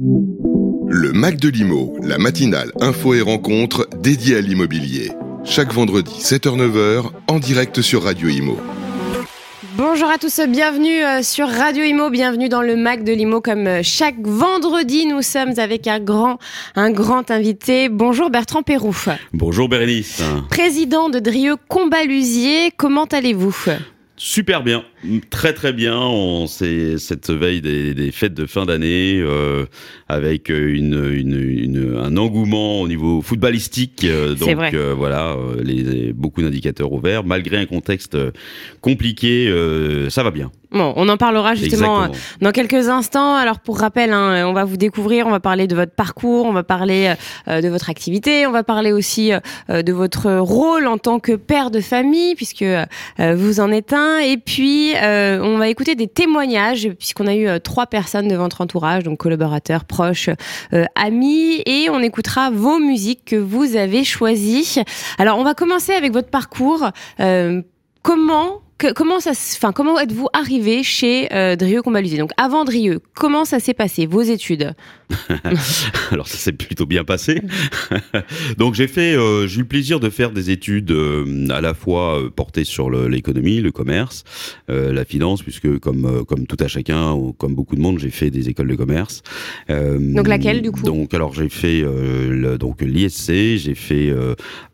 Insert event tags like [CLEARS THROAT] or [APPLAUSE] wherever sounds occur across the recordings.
Le Mac de l'Imo, la matinale info et rencontre dédiée à l'immobilier. Chaque vendredi 7h-9h en direct sur Radio Imo. Bonjour à tous, bienvenue euh, sur Radio Imo, bienvenue dans le Mac de l'Imo. Comme euh, chaque vendredi, nous sommes avec un grand, un grand invité. Bonjour Bertrand Pérouf. Bonjour Bérénice. Président de Drieux Combalusier, comment allez-vous? Super bien, très très bien. On c'est cette veille des, des, fêtes de fin d'année euh, avec une, une, une, un engouement au niveau footballistique. Euh, donc vrai. euh, voilà, les, beaucoup d'indicateurs ouverts. Malgré un contexte compliqué, euh, ça va bien. Bon, on en parlera justement Exactement. euh, dans quelques instants. Alors pour rappel, hein, on va vous découvrir, on va parler de votre parcours, on va parler euh, de votre activité, on va parler aussi euh, de votre rôle en tant que père de famille, puisque euh, vous en êtes un. Et puis on va écouter des témoignages, puisqu'on a eu trois personnes de votre entourage, donc collaborateurs, proches, amis, et on écoutera vos musiques que vous avez choisies. Alors on va commencer avec votre parcours. Comment que- comment ça, enfin, comment êtes-vous arrivé chez euh, Drieux Combalusier Donc, avant Drieux, comment ça s'est passé, vos études? [LAUGHS] Alors ça s'est plutôt bien passé. [LAUGHS] Donc j'ai fait, euh, j'ai eu le plaisir de faire des études euh, à la fois euh, portées sur l'économie, le commerce, la finance, puisque comme comme tout à chacun, ou comme beaucoup de monde, j'ai fait des écoles de commerce. Donc laquelle, du coup? Donc alors j'ai fait le- donc l'ISC, j'ai fait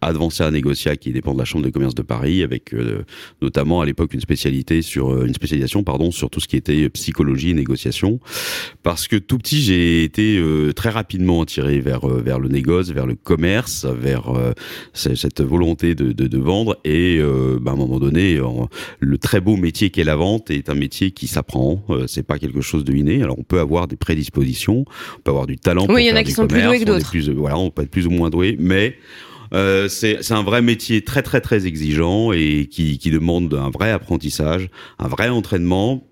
Advancé à Négocia qui dépend de la Chambre de commerce de Paris, avec notamment à l'époque une spécialité sur euh, une spécialisation pardon sur tout ce qui était psychologie et négociation. Parce que tout petit j'ai été euh, très rapidement attiré vers euh, vers le négoce vers le commerce vers euh, cette volonté de, de, de vendre. Et euh, bah, à un moment donné le très beau métier qu'est la vente est un métier qui s'apprend. C'est pas quelque chose de inné. Alors on peut avoir des prédispositions on peut avoir du talent Oui, il y en a qui sont plus doués que d'autres. voilà on peut être plus ou moins doué mais euh, c'est un vrai métier très très très exigeant et qui, qui demande un vrai apprentissage, un vrai entraînement.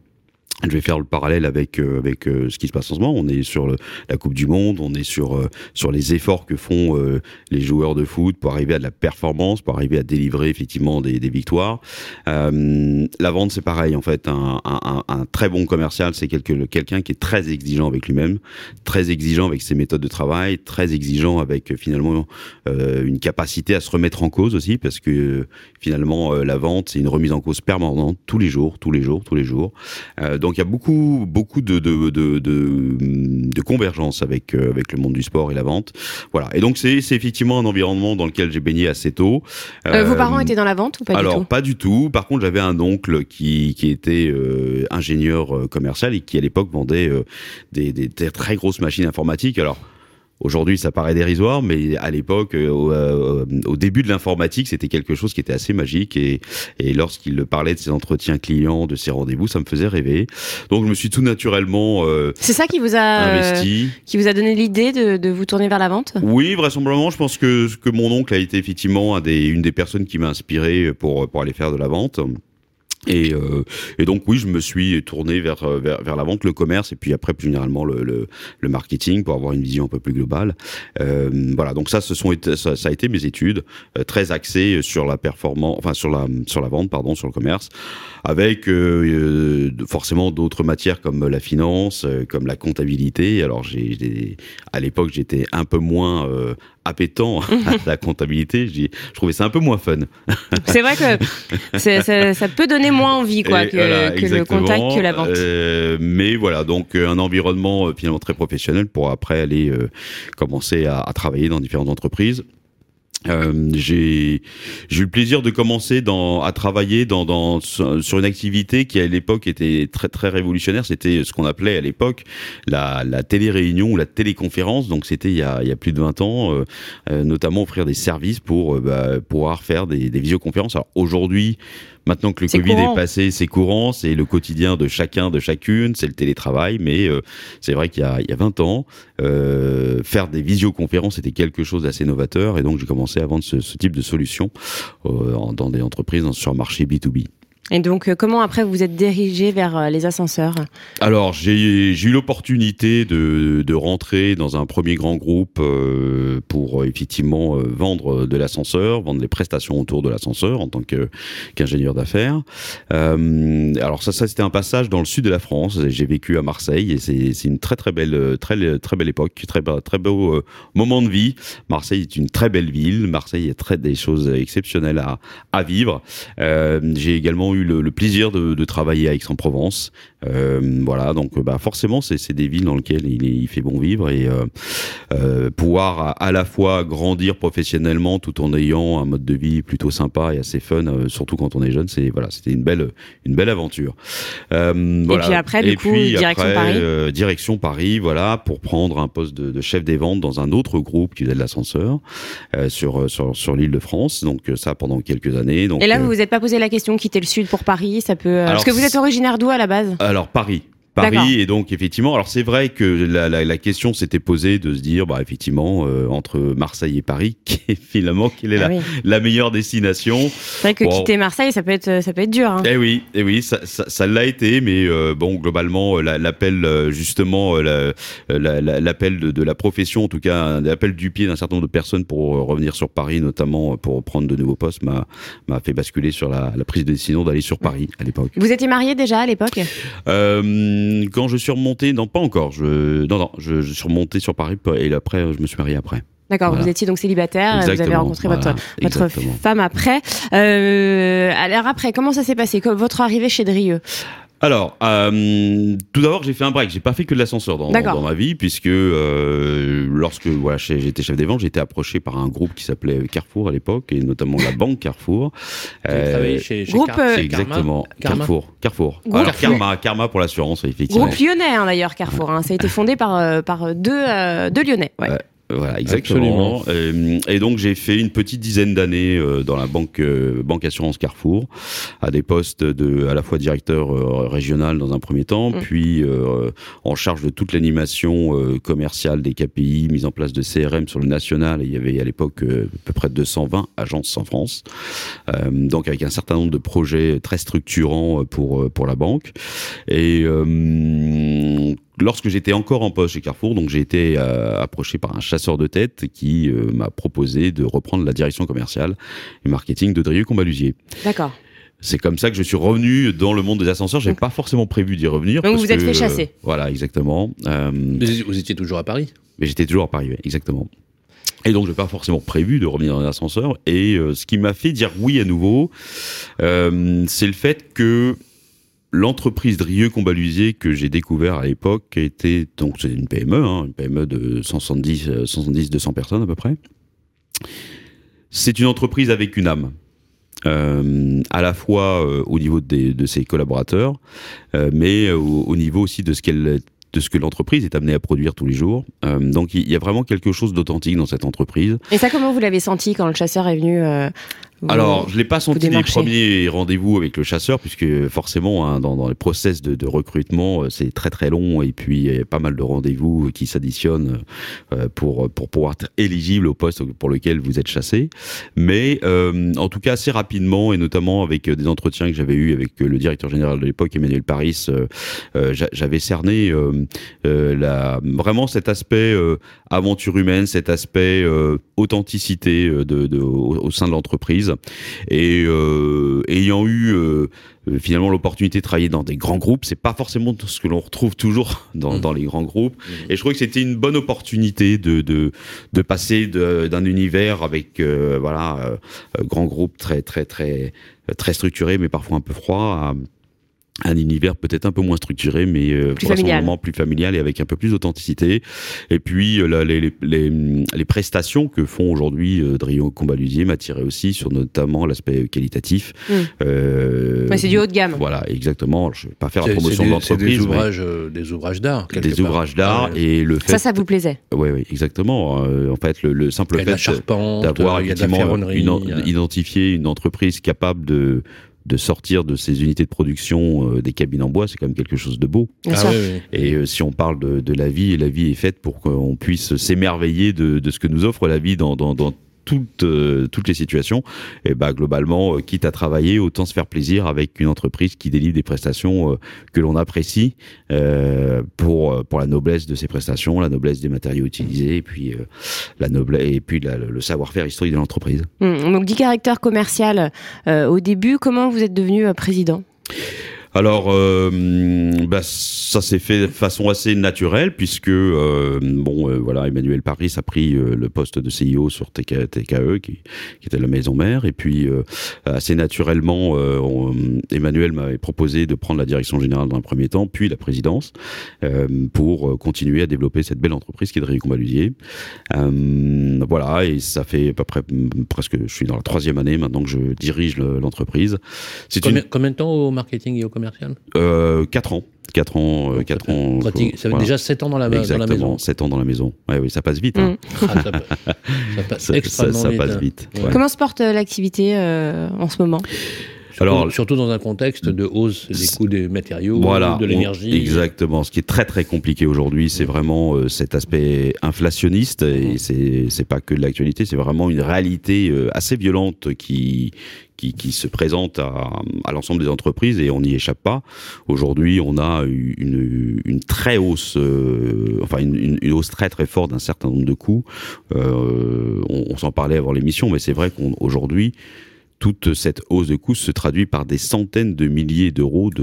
Je vais faire le parallèle avec euh, avec euh, ce qui se passe en ce moment. On est sur le- la Coupe du Monde, on est sur euh, sur les efforts que font euh, les joueurs de foot pour arriver à de la performance, pour arriver à délivrer effectivement des, des victoires. Euh, la vente, c'est pareil en fait. Un, un, un- très bon commercial, c'est quelque- quelqu'un qui est très exigeant avec lui-même, très exigeant avec ses méthodes de travail, très exigeant avec euh, finalement une capacité à se remettre en cause aussi, parce que finalement la vente, c'est une remise en cause permanente tous les jours, tous les jours, tous les jours. Euh, donc il y a beaucoup, beaucoup de de, de, de, de convergence avec euh, avec le monde du sport et la vente. Voilà. Et donc c'est c'est effectivement un environnement dans lequel j'ai baigné assez tôt. Euh, Vos Euh, parents étaient dans la vente ou pas alors du tout? pas du tout. Par contre, j'avais un oncle qui qui était euh, ingénieur euh, commercial et qui à l'époque vendait euh, des, des, des très grosses machines informatiques. Alors Aujourd'hui, ça paraît dérisoire, mais à l'époque, euh, au, euh, au début de l'informatique, c'était quelque chose qui était assez magique. Et, et lorsqu'il parlait de ses entretiens clients, de ses rendez-vous, ça me faisait rêver. Donc, je me suis tout naturellement euh, C'est ça qui vous a euh, investi. qui vous a donné l'idée de, de vous tourner vers la vente? Oui, vraisemblablement, je pense que, que mon oncle a été effectivement un des, une des personnes qui m'a inspiré pour, pour aller faire de la vente. Et, euh, et donc oui, je me suis tourné vers, euh, vers, vers la vente, le commerce, et puis après plus généralement le, le, le marketing pour avoir une vision un peu plus globale. Euh, voilà, donc ça, ce sont été- ça, ça a été mes études, euh, très axées sur la performance, enfin sur la sur la vente, pardon, sur le commerce, avec forcément d'autres matières comme la finance, comme la comptabilité. Alors j'ai à l'époque j'étais un peu moins appétant à [LAUGHS] la comptabilité. J'ai- Je trouvais ça un peu moins fun. C'est vrai que ça peut donner moins envie quoi que, voilà, que le contact, que la vente. Euh, mais voilà, donc euh, un environnement euh, finalement très professionnel pour après aller euh, commencer à, à travailler dans différentes entreprises. Euh, j'ai j'ai eu le plaisir de commencer dans, à travailler dans, dans, sur une activité qui à l'époque était très très révolutionnaire. C'était ce qu'on appelait à l'époque la, la télé-réunion ou la téléconférence. Donc c'était il y a, il y a plus de 20 ans, euh, euh, notamment offrir des services pour bah, pouvoir faire des, des visioconférences. Alors aujourd'hui, Maintenant que le Covid courant. est passé, c'est courant, c'est le quotidien de chacun, de chacune, c'est le télétravail, mais euh, c'est vrai qu'il y a, il y a 20 ans, euh, faire des visioconférences était quelque chose d'assez novateur, et donc j'ai commencé à vendre ce, ce type de solution euh, dans des entreprises dans- sur un marché B2B. Et donc, euh, comment après vous êtes dirigé vers euh, les ascenseurs Alors, j'ai eu l'opportunité de, rentrer dans un premier grand groupe euh, pour effectivement vendre de l'ascenseur, vendre les prestations autour de l'ascenseur en tant qu'ingénieur d'affaires. Alors ça, c'était un passage dans le sud de la France. J'ai vécu à Marseille et c'est une très très belle très très belle époque, très très beau moment de vie. Marseille est une très belle ville. Marseille a très des choses exceptionnelles à à vivre. J'ai également eu le, plaisir de, de travailler à Aix-en-Provence. Euh, voilà, donc bah forcément c'est c'est des villes dans lesquelles il, il fait bon vivre et euh, euh, pouvoir à, à la fois grandir professionnellement tout en ayant un mode de vie plutôt sympa et assez fun, euh, surtout quand on est jeune, c'est voilà, c'était une belle une belle aventure. Euh, voilà. puis après, du Et coup, puis direction après, Paris euh, direction Paris, voilà, pour prendre un poste de, de chef des ventes dans un autre groupe qui faisait de l'ascenseur euh, sur sur sur l'île de France. Donc ça pendant quelques années. Donc Et là, vous vous êtes pas posé la question quitter le sud pour Paris, ça peut. Alors, Parce que vous êtes originaire d'où à la base? Alors Paris. Paris et donc effectivement alors c'est vrai que la, la, la question s'était posée de se dire bah effectivement euh, entre Marseille et Paris [LAUGHS] qui est finalement quelle est Ah la, oui. la meilleure destination? C'est vrai que Bon. quitter Marseille, ça peut être, ça peut être dur. hein. Eh oui, eh oui, ça, ça, ça l'a été, mais euh, bon, globalement, euh, la- l'appel euh, justement, euh, la- la- la- l'appel de, de la profession, en tout cas, l'appel du pied d'un certain nombre de personnes pour revenir sur Paris, notamment pour prendre de nouveaux postes, m'a m'a fait basculer sur la, la prise de décision d'aller sur Paris à l'époque. Vous étiez marié déjà à l'époque? Euh, quand je suis remonté, non pas encore, je, non non, je, je suis remonté sur Paris et après je me suis marié après. D'accord, Voilà. vous étiez donc célibataire, vous avez Exactement, rencontré voilà, votre, votre exactement. femme après. Euh, alors après, comment ça s'est passé? Votre arrivée chez Drieux? Alors, euh, tout d'abord, j'ai fait un break. J'ai pas fait que de l'ascenseur dans, ma vie, puisque euh, lorsque voilà, j'étais chef des ventes, j'ai été approché par un groupe qui s'appelait Carrefour à l'époque, et notamment la banque Carrefour. Euh, chez, chez groupe, Car- euh, exactement Karma Carrefour. Carrefour. Groupe Alors Carrefour. Karma, Karma pour l'assurance, effectivement. Groupe lyonnais hein, d'ailleurs, Carrefour. hein. Ça a été fondé par, euh, par deux, euh, deux lyonnais. ouais. Voilà, exactement. Euh, et donc j'ai fait une petite dizaine d'années euh, dans la banque euh, banque assurance Carrefour, à des postes de à la fois directeur euh, régional dans un premier temps, Mm. puis euh, en charge de toute l'animation euh, commerciale des KPI, mise en place de CRM sur le national. Et il y avait à l'époque euh, à peu près 220 agences en France, Euh, donc avec un certain nombre de projets très structurants pour pour la banque. Et euh, lorsque j'étais encore en poste chez Carrefour, donc j'ai été euh, approché par un chasseur de tête qui euh, m'a proposé de reprendre la direction commerciale et marketing de Drieux Combalusier. D'accord. C'est comme ça que je suis revenu dans le monde des ascenseurs. J'avais pas forcément prévu d'y revenir. Donc parce vous êtes que, fait chasser. euh, voilà, exactement. Euh, Vous vous étiez toujours à Paris mais j'étais toujours à Paris, ouais, exactement. Et donc, je n'ai pas forcément prévu de revenir dans l'ascenseur. Et euh, ce qui m'a fait dire oui à nouveau, euh, c'est le fait que l'entreprise Drieux Combalusier que j'ai découvert à l'époque était donc c'est une PME, hein, une PME de 170, euh, 170 200 personnes à peu près. C'est une entreprise avec une âme. Euh, à la fois euh, au niveau de ses collaborateurs, mais au, au niveau aussi de ce que l'entreprise est amenée à produire tous les jours. Donc il y a vraiment quelque chose d'authentique dans cette entreprise. Et ça, comment vous l'avez senti quand le chasseur est venu vous- Alors, je l'ai pas senti les démarchez. premiers rendez-vous avec le chasseur, puisque forcément, hein, dans, dans les process de, de recrutement, euh, c'est très très long, et puis il y a pas mal de rendez-vous qui s'additionnent euh, pour pour pouvoir être éligible au poste pour lequel vous êtes chassé. Mais euh, en tout cas, assez rapidement, et notamment avec euh, des entretiens que j'avais eu avec le directeur général de l'époque, Emmanuel Paris, euh, j'a- j'avais cerné la, vraiment cet aspect euh, aventure humaine, cet aspect euh, authenticité de, de- au, au sein de l'entreprise. Et euh, ayant eu euh, finalement l'opportunité de travailler dans des grands groupes, c'est pas forcément ce que l'on retrouve toujours [LAUGHS] dans, Mhm. dans les grands groupes. Et je trouvais que c'était une bonne opportunité de de, de passer d'un univers avec euh, voilà euh, euh, grand groupe très très très très structuré, mais parfois un peu froid. À, un univers peut-être un peu moins structuré, mais euh, Plus familial. plus familial et avec un peu plus d'authenticité. Et puis euh, là, les, les, les, les prestations que font aujourd'hui euh, Drio Combalusier m'attiraient aussi sur notamment l'aspect qualitatif. Mm. Euh, Ouais, c'est du haut de gamme. Voilà, exactement. Alors, je vais pas faire la promotion de des- C'est des l'entreprise, mais ouvrages, euh, des ouvrages d'art. des part. ouvrages d'art Ouais. et le fait. Ça, ça vous plaisait? Oui, oui, exactement. Euh, en fait, le, le simple fait charpente, d'avoir effectivement une identifié une entreprise capable de de sortir de ces unités de production euh, des cabines en bois, c'est quand même quelque chose de beau. Ah sûr. oui, oui. Et euh, si on parle de, de la vie, et la vie est faite pour qu'on puisse s'émerveiller de, de ce que nous offre la vie dans, dans, dans toutes euh, toutes les situations. Et bah globalement, euh, quitte à travailler, autant se faire plaisir avec une entreprise qui délivre des prestations euh, que l'on apprécie pour pour la noblesse de ses prestations, la noblesse des matériaux utilisés, et puis la noblesse et puis le savoir-faire historique de l'entreprise. Hum, Donc, dit caractère commercial au début, comment vous êtes devenu président? Alors, euh, bah, ça s'est fait de façon assez naturelle puisque euh, bon, euh, voilà, Emmanuel Paris a pris euh, le poste de CIO sur TK, TKE, qui, qui était la maison mère, et puis euh, assez naturellement, euh, Emmanuel m'avait proposé de prendre la direction générale dans un premier temps, puis la présidence, pour continuer à développer cette belle entreprise qui est de Combalusier. Euh, voilà, et ça fait à peu près mm, presque, je suis dans la troisième année maintenant que je dirige le- l'entreprise. Combien, combien de temps au marketing et au commercial euh, 4 ans. 4 ans, euh, quatre ans. Pratique. Ça fait voilà. déjà 7 ans dans la, dans la Exactement, maison. 7 ans dans la maison. Ouais, oui, ça passe vite. hein. Hum. Ah, ça, ça [LAUGHS] passe Ça, extrêmement ça vite. passe hein. vite. Ouais. ouais. Comment se porte euh, l'activité euh, en ce moment? Surtout, Alors- surtout dans un contexte de hausse des coûts des matériaux, Voilà, de l'énergie. Exactement. Ce qui est très très compliqué aujourd'hui, c'est vraiment euh, cet aspect inflationniste et c'est c'est pas que de l'actualité, c'est vraiment une réalité euh, assez violente qui qui, qui se présente à, à l'ensemble des entreprises et on n'y échappe pas. Aujourd'hui, on a une, une très hausse, euh, enfin une, une- une hausse très très forte d'un certain nombre de coûts. Euh, on on s'en parlait avant l'émission, mais c'est vrai qu'aujourd'hui, toute cette hausse de coûts se traduit par des centaines de milliers d'euros de,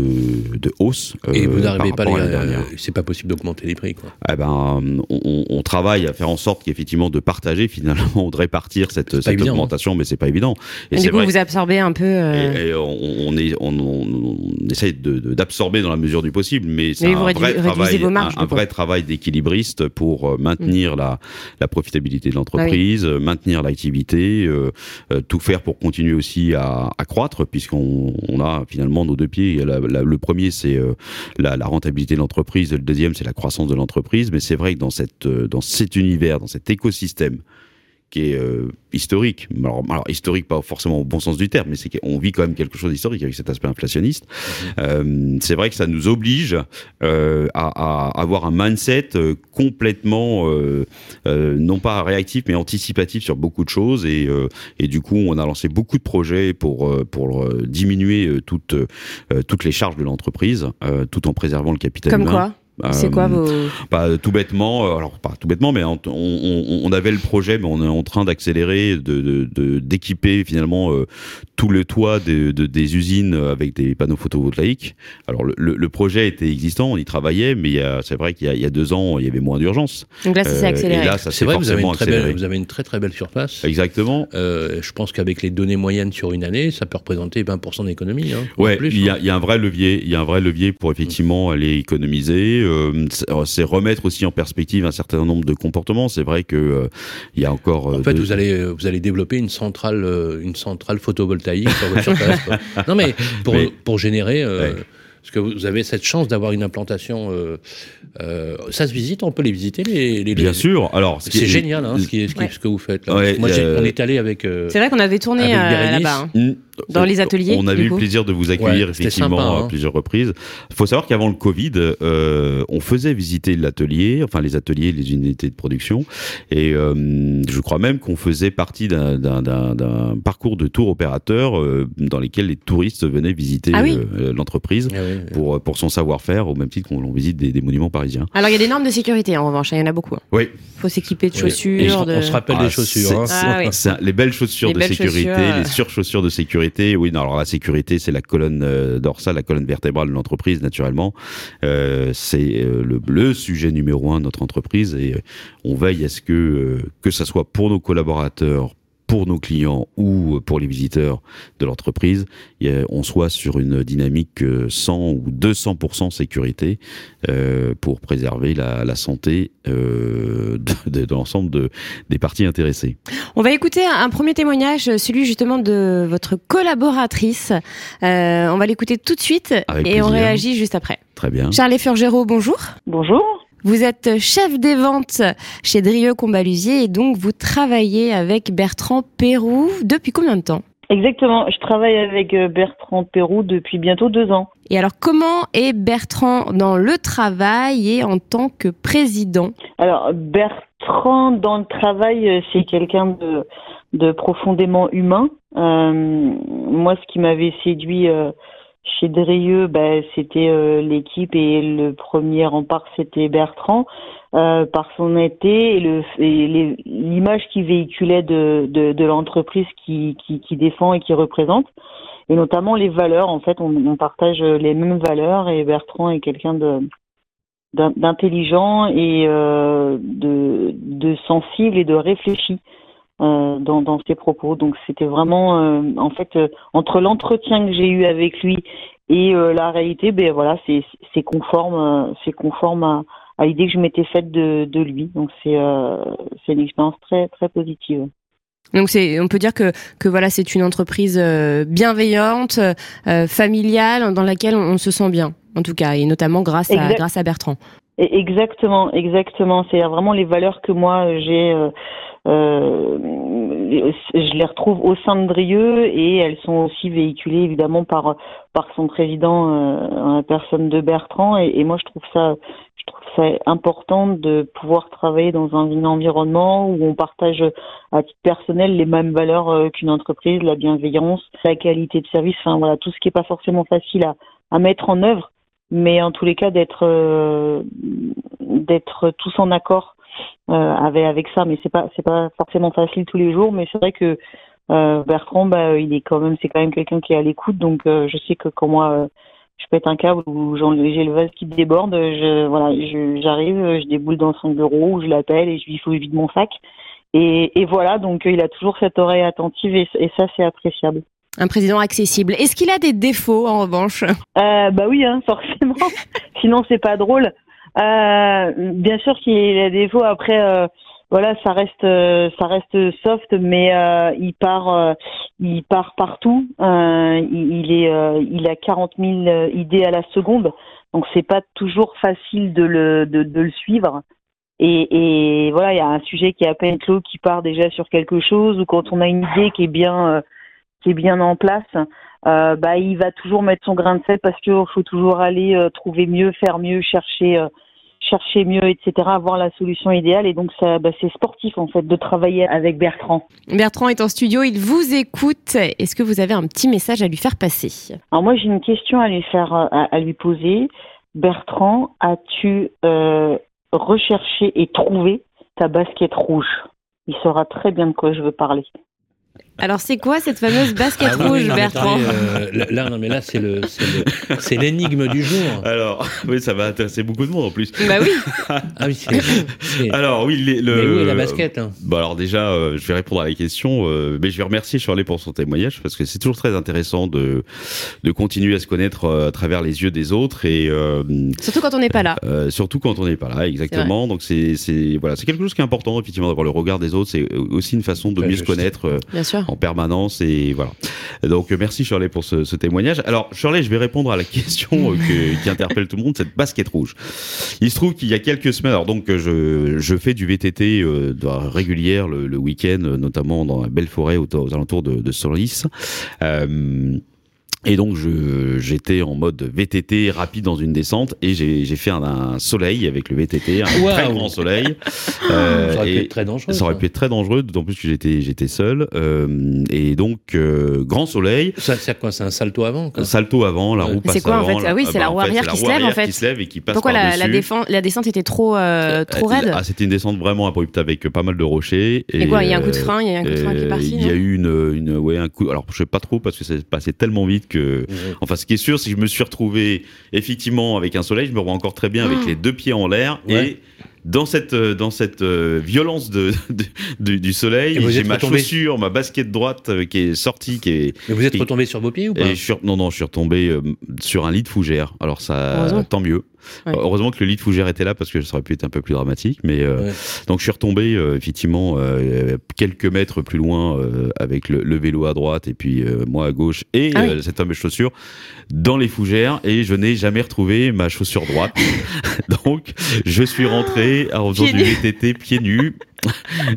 de hausse. Et euh, vous n'arrivez pas, rapport à les, l'année dernière. euh, c'est pas possible d'augmenter les prix, quoi. Eh ben, on, travaille à faire en sorte qu'effectivement de partager finalement de répartir cette, cette évident, hein. augmentation, mais c'est pas évident. Et Du coup, vrai. vous absorbez un peu. euh, Et, et on, on est, on, essaye de- de- d'absorber dans la mesure du possible, mais c'est Mais un vrai travail, vos marges, un, un du coup. vrai travail d'équilibriste pour euh, maintenir la, la profitabilité de l'entreprise, euh, maintenir l'activité, euh, euh, tout faire pour continuer aussi à, à croître, puisqu'on on a finalement nos deux pieds. Le premier, c'est euh, la, rentabilité de l'entreprise, le deuxième, c'est la croissance de l'entreprise. Mais c'est vrai que dans euh, dans cet univers, dans cet écosystème qui est euh, historique. Alors, alors, historique pas forcément au bon sens du terme, mais c'est qu'on vit quand même quelque chose d'historique avec cet aspect inflationniste. Euh, c'est vrai que ça nous oblige euh, à, à avoir un mindset euh, complètement euh, euh, non pas réactif mais anticipatif sur beaucoup de choses et, euh, et du coup on a lancé beaucoup de projets pour euh, pour diminuer toutes euh, toutes les charges de l'entreprise euh, tout en préservant le capital Comme humain. quoi C'est quoi Euh, vos. pas tout bêtement, euh, alors pas tout bêtement, mais on, on, on- on avait le projet, mais on est en train d'accélérer, de de- de- d'équiper finalement euh, tout le toit de, de- des usines avec des panneaux photovoltaïques. Alors le, le- le projet était existant, on y travaillait, mais c'est vrai qu'il y, a- il y a deux ans, il y avait moins d'urgence. Donc là, ça s'est Euh, accéléré. Et là, ça C'est s'est vrai, vous avez, une très belle, vous avez une très très belle surface. Exactement. Euh, je pense qu'avec les données moyennes sur une année, ça peut représenter 20% d'économie. Hein, Ouais, plus, il y, hein. il y a un vrai levier, il y a un vrai levier pour effectivement aller économiser. Euh, c'est- remettre aussi en perspective un certain nombre de comportements. C'est vrai que euh, il y a encore. euh, En fait, de- vous allez euh, vous allez développer une centrale euh, une centrale photovoltaïque sur votre surface. [LAUGHS] Non mais pour Mais- pour générer euh, Ouais. parce que vous avez cette chance d'avoir une implantation. euh, euh, ça se visite, on peut les visiter les. les- Bien les- sûr. Alors, C'est est- génial hein, ce, qui est- ce, qui- Ouais. ce que vous faites. Là. Ouais, Moi, j'ai- euh, on est allé avec. euh, C'est vrai qu'on avait tourné euh, là-bas. hein. Dans les ateliers, On avait du eu le plaisir de vous accueillir Ouais, effectivement sympa, hein. à plusieurs reprises. Il faut savoir qu'avant le Covid, euh, on faisait visiter l'atelier, enfin les ateliers, les unités de production, et euh, je crois même qu'on faisait partie d'un- parcours de tour opérateur euh, dans lesquels les touristes venaient visiter Ah oui. l'entreprise ah oui. pour pour son savoir-faire, au même titre qu'on l'on visite des, des monuments parisiens. Alors, il y a des normes de sécurité en revanche, hein, il y en a beaucoup. Il Oui. faut s'équiper de Oui. chaussures. De... on se rappelle Ah, des chaussures. hein. Ah les belles chaussures Les de belles sécurité, chaussures, les surchaussures de sécurité. Oui, non, alors la sécurité, c'est la colonne euh, dorsale, la colonne vertébrale de l'entreprise, naturellement. Euh, c'est euh, le, le sujet numéro un de notre entreprise et on veille à ce que que ça soit pour nos collaborateurs pour nos clients ou euh, pour les visiteurs de l'entreprise, on soit sur une dynamique euh, 100 ou 200% sécurité euh, pour préserver la, la santé euh, de, de- de l'ensemble de, des parties intéressées. On va écouter un, un premier témoignage, celui justement de votre collaboratrice. Euh, on va l'écouter tout de suite Avec et on réagit juste après. Très bien. Charlie Furgero, bonjour. Bonjour. Vous êtes chef des ventes chez Drieux Combalusier et donc vous travaillez avec Bertrand Pérou depuis combien de temps? Exactement. Je travaille avec euh, Bertrand Pérou depuis bientôt deux ans. Et alors comment est Bertrand dans le travail et en tant que président? Alors Bertrand dans le travail, euh, c'est quelqu'un de de profondément humain. Euh, moi, ce qui m'avait séduit euh, chez Drieux, bah, c'était euh, l'équipe et le premier rempart, c'était Bertrand, euh, par son honnêteté et l'image qu'il véhiculait de, l'entreprise qui, défend et qui représente, et notamment les valeurs. En fait, on, partage les mêmes valeurs et Bertrand est quelqu'un d'intelligent et euh, de sensible et de réfléchi euh, dans, dans ses propos. Donc c'était vraiment, euh, en fait, euh, entre l'entretien que j'ai eu avec lui et la réalité, ben voilà, c'est c'est conforme, c'est conforme à, à l'idée que je m'étais faite de, de lui. Donc c'est c'est une expérience très très positive. Donc c'est, on peut dire que que voilà, c'est une entreprise bienveillante, familiale, dans laquelle on, on se sent bien, en tout cas, et notamment grâce à grâce à Bertrand. Exactement, exactement. C'est vraiment les valeurs que moi j'ai. Euh, je les retrouve au sein de Drieux et elles sont aussi véhiculées évidemment par par son président, euh, la personne de Bertrand. Et, et moi, je trouve ça, je trouve ça important de pouvoir travailler dans un environnement où on partage à titre personnel les mêmes valeurs euh, qu'une entreprise, la bienveillance, la qualité de service. Enfin voilà, tout ce qui est pas forcément facile à à mettre en œuvre mais en tous les cas d'être euh, d'être tous en accord avec avec ça mais c'est pas c'est pas forcément facile tous les jours mais c'est vrai que euh, Bertrand bah il est quand même c'est quand même quelqu'un qui est à l'écoute donc euh, je sais que quand moi euh, je pète un câble ou j'ai le vase qui déborde je voilà je j'arrive je déboule dans son bureau je l'appelle et je lui je vide mon sac et, et voilà donc euh, il a toujours cette oreille attentive et, et ça c'est appréciable Un président accessible. Est-ce qu'il a des défauts en revanche? Euh, bah oui, hein, forcément. [LAUGHS] Sinon, c'est pas drôle. Euh, bien sûr qu'il a des défauts. Après, euh, voilà, ça reste, euh, ça reste soft, mais euh, il part, euh, il part partout. Il, il est, il a 40 000 idées à la seconde, donc c'est pas toujours facile de le, de, de le suivre. Et, et voilà, il y a un sujet qui est à peine clos, qui part déjà sur quelque chose, ou quand on a une idée qui est bien, qui est bien en place, euh, bah, il va toujours mettre son grain de sel parce qu'il faut toujours aller euh, trouver mieux, faire mieux, chercher, euh, chercher mieux, etc., avoir la solution idéale. Et donc, ça, bah, c'est sportif, en fait, de travailler avec Bertrand. Bertrand est en studio, il vous écoute. Est-ce que vous avez un petit message à lui faire passer? Alors, moi, j'ai une question à lui faire, à, à lui poser. Bertrand, as-tu recherché et trouvé ta basket rouge? Il saura très bien de quoi je veux parler. Alors c'est quoi cette fameuse basket Ah rouge, Bertrand euh, là, non, mais là, c'est le, c'est l'énigme du jour. Alors, oui, ça va intéresser beaucoup de monde en plus. Bah oui. Ah oui, c'est. c'est- Alors, oui, les- le. mais où est la basket hein? Bah alors déjà, euh, je vais répondre à la question, euh, mais je vais remercier Shirley pour son témoignage parce que c'est toujours très intéressant de de continuer à se connaître euh, à travers les yeux des autres et euh, Surtout quand on n'est pas là. euh, surtout quand on n'est pas là, exactement. Donc c'est c'est voilà, c'est quelque chose qui est important effectivement d'avoir le regard des autres. C'est aussi une façon de Ouais, mieux se connaître euh, Bien sûr. En permanence et voilà. Donc euh, merci Shirley pour ce, témoignage. Alors Shirley, je vais répondre à la [LAUGHS] question euh, qui interpelle tout le monde, cette basket rouge. Il se trouve qu'il y a quelques semaines, alors donc je, je fais du VTT euh, régulière le, week-end, notamment dans la belle forêt aux, alentours de, de Solis. Et donc je j'étais en mode VTT rapide dans une descente et j'ai j'ai fait un, un soleil avec le VTT, un très grand soleil. [LAUGHS] Euh, Ça aurait pu être très dangereux. ça aurait pu être très dangereux, d'autant plus que j'étais j'étais seul. Euh, et donc euh, grand soleil, Ça, c'est quoi C'est un salto avant quoi? salto avant, la roue passe C'est quoi, en fait? Ah oui, c'est la roue arrière qui la se lève, en fait. qui se lève et qui passe Pourquoi la, la, défense, la descente était trop, euh, trop raide? Ah, c'était une descente vraiment abrupte avec pas mal de rochers. Et quoi, il y a un coup de frein, il y a un coup de frein qui est parti Il y a eu une, une, ouais, un coup. Alors, je sais pas trop parce que c'est passé tellement vite que. Mhm. Enfin, ce qui est sûr, c'est que je me suis retrouvé effectivement avec un soleil. Je me vois encore très bien avec Ah. les deux pieds en l'air Ouais. et dans cette euh, dans cette euh, violence de, [LAUGHS] de- du- du soleil, j'ai ma retombé- chaussure, ma basket droite euh, qui est sortie, qui est Mais vous êtes Et- retombé sur vos pieds ou pas? et je suis, non, non, je suis retombé euh, sur un lit de fougère. Alors ça, tant mieux. Ouais. Heureusement que le lit de fougère était là parce que ça aurait pu être un peu plus dramatique. Mais euh, Ouais. donc je suis retombé euh, effectivement euh, quelques mètres plus loin euh, avec le, le vélo à droite et puis euh, moi à gauche et Ah oui. euh, cette fameuse chaussure dans les fougères et je n'ai jamais retrouvé ma chaussure droite. [LAUGHS] donc je suis rentré en faisant du. VTT pieds nus. [LAUGHS]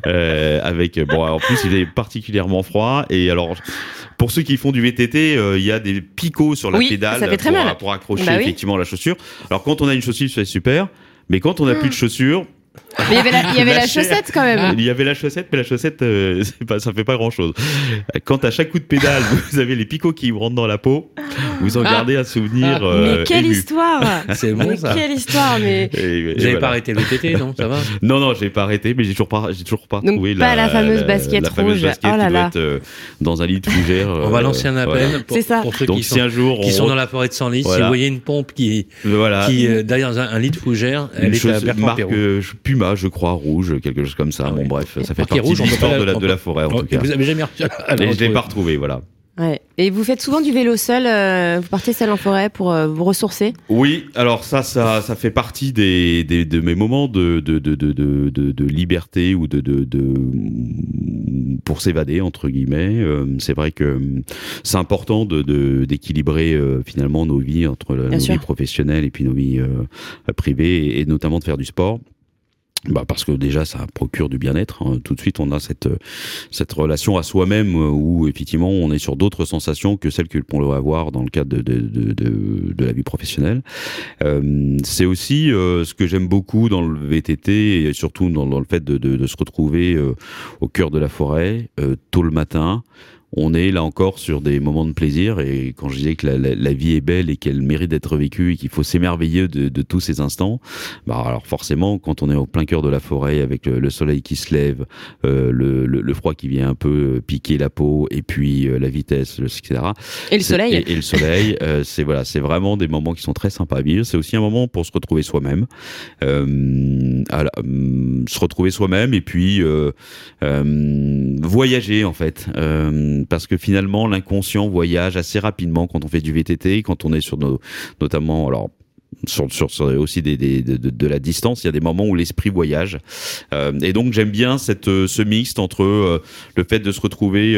Euh, avec bon en plus il est particulièrement froid et alors pour ceux qui font du VTT euh, il y a des picots sur la Oui, pédale ça fait très pour, mal. pour accrocher Bah oui. effectivement la chaussure alors quand on a une chaussure c'est super mais quand on n'a plus de chaussures Mais il y avait la, il y avait la Lâcher. chaussette quand même. Il y avait la chaussette, mais la chaussette, euh, [LAUGHS] c'est pas, ça fait pas grand chose. Quand à chaque coup de pédale, [LAUGHS] vous avez les picots qui vous rentrent dans la peau, vous en Ah. gardez un souvenir. mais euh, quelle ému. histoire [LAUGHS] C'est bon Mais ça. quelle histoire Mais Et- et Vous n'avez voilà. pas arrêté le VTT, non? Ça va? Non, non, j'ai pas arrêté, mais j'ai toujours pas, j'ai toujours pas Donc, trouvé pas la fameuse basket la fameuse rouge. basket Oh là qui doit là. être euh, dans un lit de fougère. On va euh, lancer un appel voilà. pour, C'est ça. pour ceux Donc qui, si sont, un jour on qui sont dans la forêt de Senlis. Si Voilà. vous voyez une pompe qui, voilà, qui euh, derrière un, un lit de fougère, elle une est à chose, Bertrand marque Perrault. euh, Puma, je crois, rouge, quelque chose comme ça. Ah bon, bref, ça fait partie rouge, de l'histoire de la, la- de la forêt, en tout cas. Vous avez jamais [LAUGHS] Et je l'ai pas retrouvé, voilà. ouais. Et vous faites souvent du vélo seul euh, Vous partez seul en forêt pour euh, vous ressourcer? Oui, alors ça, ça, ça fait partie des, des- de mes moments de, de, de, de, liberté ou de, de, de pour s'évader entre guillemets. Euh, c'est vrai que c'est important de de- d'équilibrer finalement nos vies entre la- nos vies professionnelles et puis nos vies privées et, et notamment de faire du sport. Bah parce que déjà ça procure du bien-être. hein. Tout de suite on a cette cette relation à soi-même euh, où effectivement on est sur d'autres sensations que celles que l'on peut avoir dans le cadre de de, de, de, la vie professionnelle. Euh, c'est aussi euh, ce que j'aime beaucoup dans le VTT et surtout dans, le fait de, de, se retrouver euh, au cœur de la forêt euh, tôt le matin. On est là encore sur des moments de plaisir et quand je disais que la, la, la vie est belle et qu'elle mérite d'être vécue et qu'il faut s'émerveiller de, de tous ces instants, bah alors forcément quand on est au plein cœur de la forêt avec le, le soleil qui se lève, euh, le, le, le froid qui vient un peu piquer la peau et puis euh, la vitesse, etc. Et le soleil Et, et le soleil, euh, c'est voilà, c'est vraiment des moments qui sont très sympas à vivre. C'est aussi un moment pour se retrouver soi-même, euh, hum, se retrouver soi-même et puis euh, euh, voyager en fait, Euh, parce que finalement l'inconscient voyage assez rapidement quand on fait du VTT, quand on est sur nos, notamment alors. Sur, sur, aussi des, de, de- la distance, il y a des moments où l'esprit voyage. Euh, et donc j'aime bien cette, euh, ce mixte entre euh, le fait de se retrouver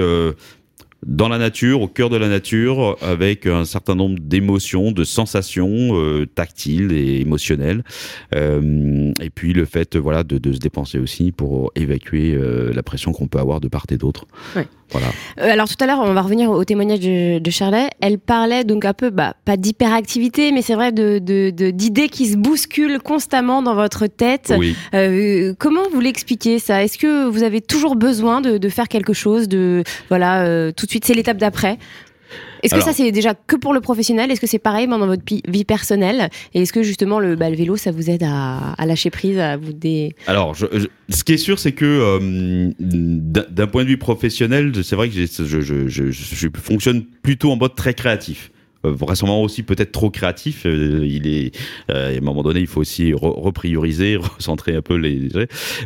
dans la nature, au cœur de la nature, avec un certain nombre d'émotions, de sensations tactiles et émotionnelles. Et puis le fait, voilà, de, de se dépenser aussi pour évacuer la pression qu'on peut avoir de part et d'autre. Ouais. Voilà. Euh, alors tout à l'heure, on va revenir au témoignage de, de Charlotte. Elle parlait donc un peu, bah, pas d'hyperactivité, mais c'est vrai de de- de- d'idées qui se bousculent constamment dans votre tête. Oui. Euh, comment vous l'expliquez ça? Est-ce que vous avez toujours besoin de, de faire quelque chose de voilà euh, tout de suite c'est l'étape d'après? Est-ce que Alors- ça c'est déjà que pour le professionnel? Est-ce que c'est pareil dans votre vie personnelle? Et est-ce que justement le, bah, le vélo ça vous aide à, à lâcher prise, à vous dé... Alors, je, je- ce qui est sûr, c'est que euh, d'un point de vue professionnel, c'est vrai que je fonctionne plutôt en mode très créatif. Euh, Vraisemblablement aussi peut-être trop créatif. Euh, il est, euh, à un moment donné, il faut aussi re- reprioriser, [LAUGHS] recentrer un peu les.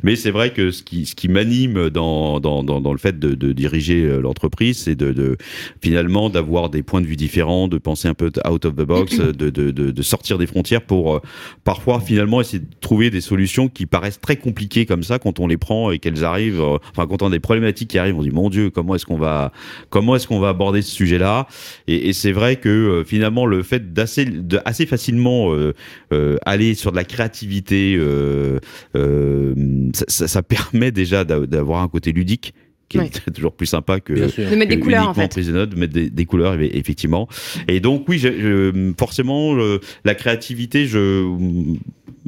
Mais c'est vrai que ce qui, ce qui m'anime dans, dans, dans, dans le fait de, de diriger l'entreprise, c'est de, de finalement d'avoir des points de vue différents, de penser un peu out of the box, [CLEARS THROAT] de, de, de, de sortir des frontières pour euh, parfois finalement essayer de trouver des solutions qui paraissent très compliquées comme ça quand on les prend et qu'elles arrivent. enfin, quand on a des problématiques qui arrivent, on dit mon Dieu, comment est-ce qu'on va, comment est-ce qu'on va aborder ce sujet-là? Et, et c'est vrai que euh, finalement le fait d'assez, de assez facilement euh, euh, aller sur de la créativité, euh, euh, ça, ça- ça permet déjà d'a- d'avoir un côté ludique qui Ouais. est [LAUGHS] toujours plus sympa que de mettre des couleurs en fait prise de mettre des, des couleurs eff- effectivement. Et donc oui, je, je- forcément le- la créativité, je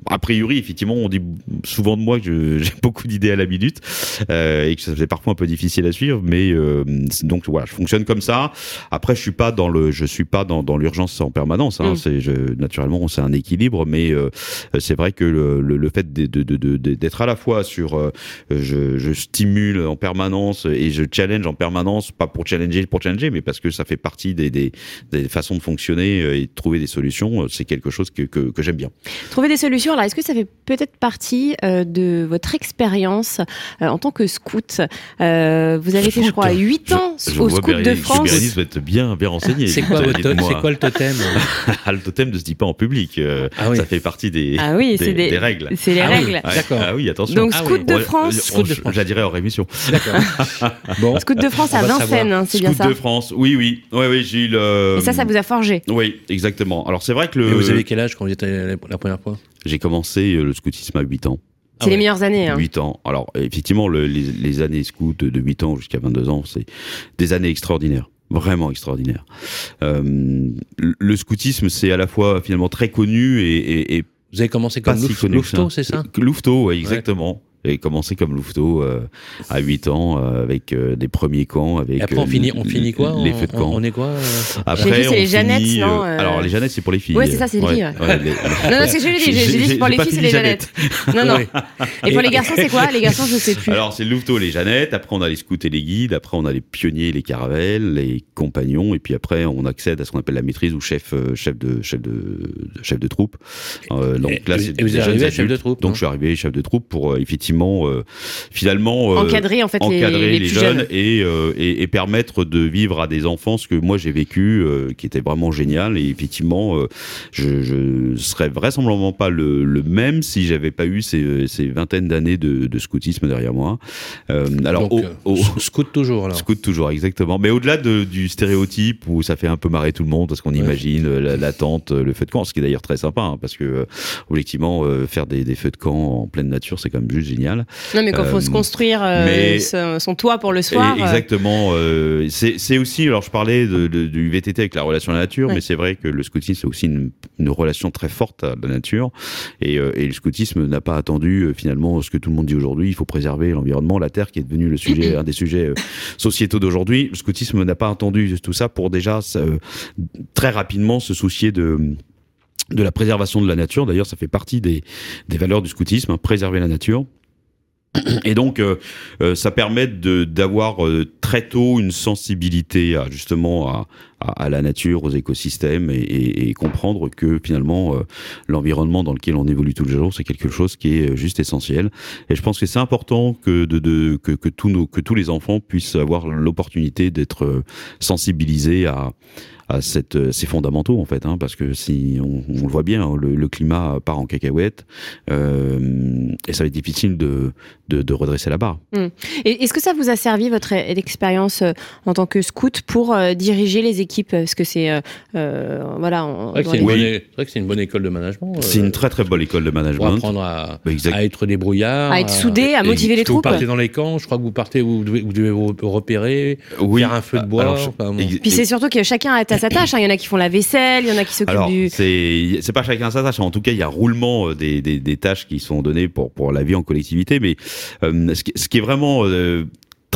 a priori effectivement on dit souvent de moi que [LAUGHS] j'ai beaucoup d'idées à la minute euh, et que ça c'est parfois un peu difficile à suivre, mais euh, donc voilà, je fonctionne comme ça. Après, je suis pas dans le, je suis pas dans, dans l'urgence en permanence. Hein, Mm. C'est je, naturellement c'est un équilibre, mais euh, c'est vrai que le, le, le fait de- de- de- de- de- d'être à la fois sur, euh, je, je stimule en permanence et je challenge en permanence, pas pour challenger pour challenger, mais parce que ça fait partie des, des, des façons de fonctionner euh, et de trouver des solutions. euh, C'est quelque chose que, que, que j'aime bien. Trouver des solutions. Alors, est-ce que ça fait peut-être partie euh, de votre expérience euh, en tant que scout? Euh, Vous avez fait, je crois, 8 ans Je au scout de France. Bérénice doit être bien, bien renseignée. C'est quoi, le totem? [LAUGHS] Ah, le totem ne se dit pas en public. euh, Ah oui. Ça fait partie des, Ah oui, des, c'est des, des règles. C'est les Ah règles. D'accord. Ah oui, attention. Donc, Ah scout oui. de France. Scout de je- France. Je la dirai hors émission. D'accord. [LAUGHS] Bon. Scout de France à Vincennes, hein, c'est bien Scout ça. de France, oui, oui. Oui, oui, le. Et ça, ça vous a forgé. Oui, exactement. Alors, c'est vrai que Et vous avez quel âge quand vous étiez la première fois? J'ai commencé euh, le scoutisme à 8 ans. C'est Ah les meilleures années. Hein. 8 ans. Alors, effectivement, le- les, les années scout de 8 ans jusqu'à 22 ans, c'est des années extraordinaires. Vraiment extraordinaires. Euh, le scoutisme, c'est à la fois finalement très connu et, et- et Vous avez commencé comme si. Louveteau, c'est ça? Louveteau, ouais, exactement. J'ai commencé comme louveteau euh, à 8 ans euh, avec euh, des premiers camps avec Et après, on finit, on finit quoi les feux de on- camp. on est quoi euh Après, c'est les Jeannettes, finit, non, Alors les Jeannettes, c'est pour les filles. Ouais, c'est ça, c'est les filles, ouais. les- Non, non, c'est ce que [LAUGHS] j'ai dit. J'ai j'ai dit pour les filles, c'est les Jeannettes. Non, non. Et pour les garçons, c'est quoi Les garçons, je sais plus. Alors c'est le louveteau, les Jeannettes. Après on a les scouts et les guides. Après on a les pionniers, les caravelles, les compagnons. Et puis après on accède à ce qu'on appelle la maîtrise ou chef, chef de chef de, chef de troupe. Donc Et- là et c'est vous- et vous des êtes jeunes arrivé à chef de troupe, Donc je suis arrivé chef de troupe pour euh, effectivement euh, finalement euh, Encadrer, en fait, les- encadrer les les, plus jeunes, jeunes. Et, euh, et, et permettre de vivre à des enfants ce que moi j'ai vécu, euh, qui était vraiment génial. Et effectivement, euh, je, je serais vraisemblablement pas le, le même si j'avais pas eu ces, ces vingtaines d'années de, de scoutisme derrière moi. Euh, alors, Donc, au, au- sc- scout toujours, alors. Scout toujours, exactement. Mais au-delà de- du stéréotype où ça fait un peu marrer tout le monde parce qu'on Ouais. imagine la, la tente, euh, le feu de camp, ce qui est d'ailleurs très sympa hein, parce que euh, objectivement euh, faire des, des feux de camp en pleine nature c'est quand même juste génial. Non, mais quand faut Euh, se construire euh, mais- son, toit pour le soir. Et euh, exactement. c'est aussi, alors je parlais de, de- du VTT avec la relation à la nature, Ouais. mais c'est vrai que le scoutisme c'est aussi une, une relation très forte à la nature. Et, et le scoutisme n'a pas attendu finalement ce que tout le monde dit aujourd'hui. Il faut préserver l'environnement, la terre, qui est devenu le sujet, [CLEARS THROAT] un des sujets sociétaux d'aujourd'hui. Le scoutisme n'a pas attendu tout ça pour déjà très rapidement se soucier de de la préservation de la nature. D'ailleurs, ça fait partie des, des valeurs du scoutisme, hein, préserver la nature. [CLEARS THROAT] Et donc, euh, euh, ça permet d'avoir euh, très tôt une sensibilité à, justement à, à, à la nature, aux écosystèmes, et, et, et comprendre que finalement euh, l'environnement dans lequel on évolue tous les jours, c'est quelque chose qui est euh, juste essentiel. Et je pense que c'est important que de, de que, que tous nos que tous les enfants puissent avoir l'opportunité d'être sensibilisés à à cette, euh, ces fondamentaux en fait, hein, parce que si on, on le voit bien, hein, le, le climat part en cacahuète euh, et ça va être difficile de, de, de redresser la barre. Et est-ce que ça vous a servi votre e- expérience euh, en tant que scout pour euh, diriger les équipes? Parce que c'est euh, euh, voilà. C'est vrai que dans c'est les- une, Oui. bonne é- c'est vrai que c'est une bonne école de management. euh, C'est une très très bonne école de pour management. apprendre à, Bah, à être débrouillard. à être soudé, à et- motiver les que Vous troupes. partez dans les camps, je crois que vous partez, vous devez, vous devez vous repérer, Oui. faire un feu de bois. Alors, je- enfin, bon. Puis c'est surtout que chacun à sa tâche. hein. Il y en a qui font la vaisselle, il y en a qui s'occupent du. c'est c'est pas chacun sa tâche. En tout cas, il y a roulement euh, des, des, des tâches qui sont données pour pour la vie en collectivité. Mais euh, ce, qui, ce qui est vraiment euh,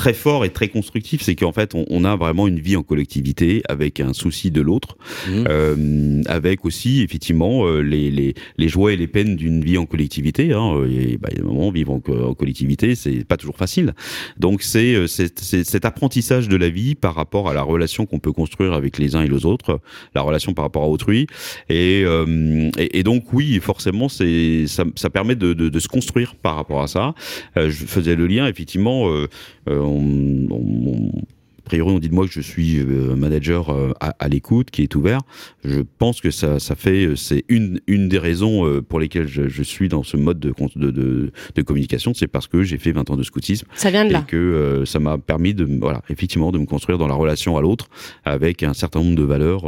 très fort et très constructif, c'est qu'en fait, on, on a vraiment une vie en collectivité avec un souci de l'autre, Mhm. euh, avec aussi effectivement euh, les, les, les joies et les peines d'une vie en collectivité. Hein. Et, bah, il y a des moments, vivre en, en collectivité, c'est pas toujours facile. Donc c'est euh, c'est- c'est cet apprentissage de la vie par rapport à la relation qu'on peut construire avec les uns et les autres, la relation par rapport à autrui. Et, euh, et, et donc oui, forcément, c'est ça, ça permet de, de, de se construire par rapport à ça. Euh, je faisais le lien, effectivement. Euh, euh, on- on- a priori, on dit de moi que je suis euh, manager euh, à, à l'écoute, qui est ouvert. Je pense que ça, ça fait, euh, c'est une, une des raisons euh, pour lesquelles je, je suis dans ce mode de, de, de, de communication, c'est parce que j'ai fait 20 ans de scoutisme Ça vient de et là. que euh, ça m'a permis de, voilà, effectivement, de me construire dans la relation à l'autre avec un certain nombre de valeurs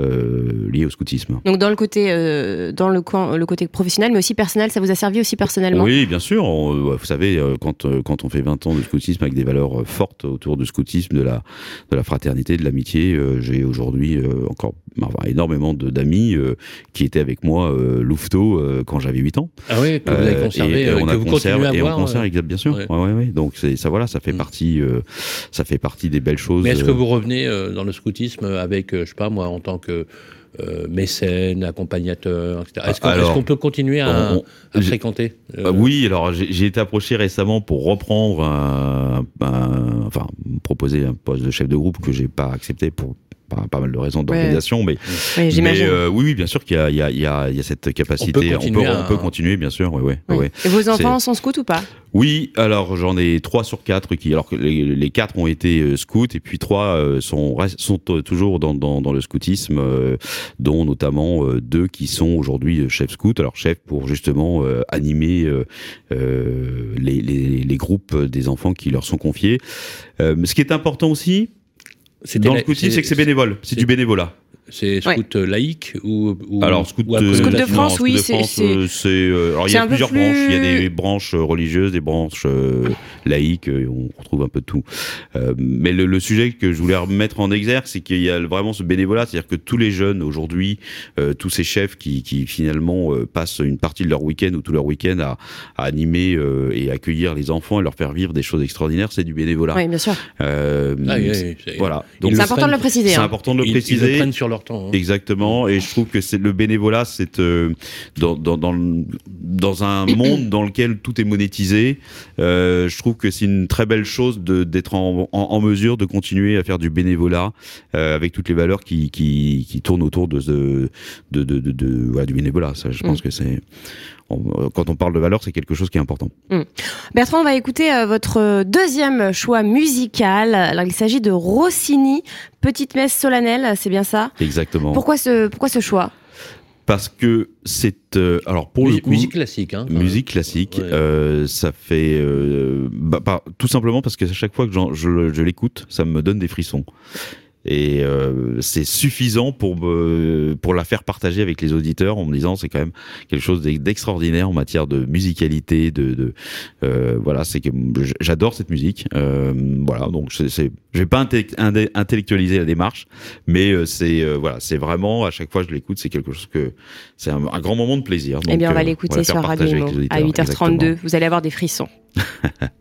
euh, liées au scoutisme. Donc dans le côté euh, dans le coin, le côté professionnel, mais aussi personnel, ça vous a servi aussi personnellement? Oui, bien sûr. On- euh, vous savez, euh, quand, euh, quand on fait 20 ans de scoutisme avec des valeurs fortes autour du scoutisme, de la, de la fraternité, de l'amitié, euh, j'ai aujourd'hui euh, encore enfin, énormément de- d'amis euh, qui étaient avec moi euh, louveteau euh, quand j'avais 8 ans. Ah oui, que vous avez Euh, conservé, et, on que a vous conservé continuez à et on conserve, euh. exact, bien sûr. ouais. Ouais, ouais. Donc ça, voilà, ça fait Mm. partie, euh, ça fait partie des belles choses. Mais est-ce que vous revenez euh, dans le scoutisme avec, euh, je sais pas moi, en tant que euh, mécène, accompagnateur, etc. Est-ce qu'on peut continuer à, on- à j'ai- fréquenter euh, Euh, oui, alors j'ai été approché récemment pour reprendre un, un- enfin me proposer un poste de chef de groupe que j'ai pas accepté pour pas, pas mal de raisons d'organisation, mais, Oui, mais j'imagine. euh, oui, oui, bien sûr qu'il y a, il y, a, il y, a, il y a cette capacité. On peut continuer on à- peut continuer, bien sûr. Ouais, ouais, Oui. ouais. Et vos enfants sont scouts ou pas? Oui, alors j'en ai trois sur quatre qui, alors que les, les quatre ont été euh, scouts et puis trois euh, sont sont toujours dans, dans, dans le scoutisme, euh, dont notamment euh, deux qui sont aujourd'hui chefs scouts. Alors chefs pour justement euh, animer euh, euh, les, les, les groupes des enfants qui leur sont confiés. Euh, mais ce qui est important aussi dans le c'est que c'est bénévole, c'est- du bénévolat. C'est scout laïque ou, ou, Alors, scout, Scout de France, oui, c'est- euh, alors, il y a plusieurs plus- branches. Il y a des branches euh, religieuses, des branches euh, laïques. euh, on retrouve un peu de tout. Euh, mais le, le sujet que je voulais remettre en exergue, c'est qu'il y a vraiment ce bénévolat, c'est-à-dire que tous les jeunes aujourd'hui, euh, tous ces chefs qui, qui finalement euh, passent une partie de leur week-end ou tout leur week-end à, à animer euh, et accueillir les enfants et leur faire vivre des choses extraordinaires, c'est du bénévolat. Oui, bien sûr. Euh, Ah, oui, oui, c'est- voilà. Donc C'est important de le préciser. c'est hein. important de le Ils, ils préciser. le prennent sur leur temps. hein. Exactement, et je trouve que c'est le bénévolat, c'est euh, dans, dans, dans, le- dans un [COUGHS] monde dans lequel tout est monétisé. Euh, je trouve que c'est une très belle chose d'être en, en, en mesure de continuer à faire du bénévolat euh, avec toutes les valeurs qui, qui, qui tournent autour de, ce- de, de, de, de- voilà, du bénévolat. Ça, je pense Mm. que c'est on- quand on parle de valeurs, c'est quelque chose qui est important. Bertrand, on va écouter euh, votre deuxième choix musical. Alors, il s'agit de Rossini, Petite messe solennelle, c'est bien ça? Exactement. Pourquoi ce, pourquoi ce choix? Parce que c'est euh, alors pour le Musique- coup musique classique. Hein, Musique classique, Ouais. euh, ça fait euh, bah, tout simplement parce que à chaque fois que le- je l'écoute, ça me donne des frissons. Et euh, c'est suffisant pour me, pour la faire partager avec les auditeurs en me disant c'est quand même quelque chose d'ex- d'extraordinaire en matière de musicalité, de, de euh, voilà c'est que j'adore cette musique. Euh, voilà donc c'est, je vais pas intellectualiser la démarche, mais euh, c'est euh, voilà c'est vraiment à chaque fois que je l'écoute c'est quelque chose que c'est un, un grand moment de plaisir. Eh bien, on Donc, va euh, l'écouter sur Radio à auditeurs, 8h32. exactement. Vous allez avoir des frissons. [LAUGHS]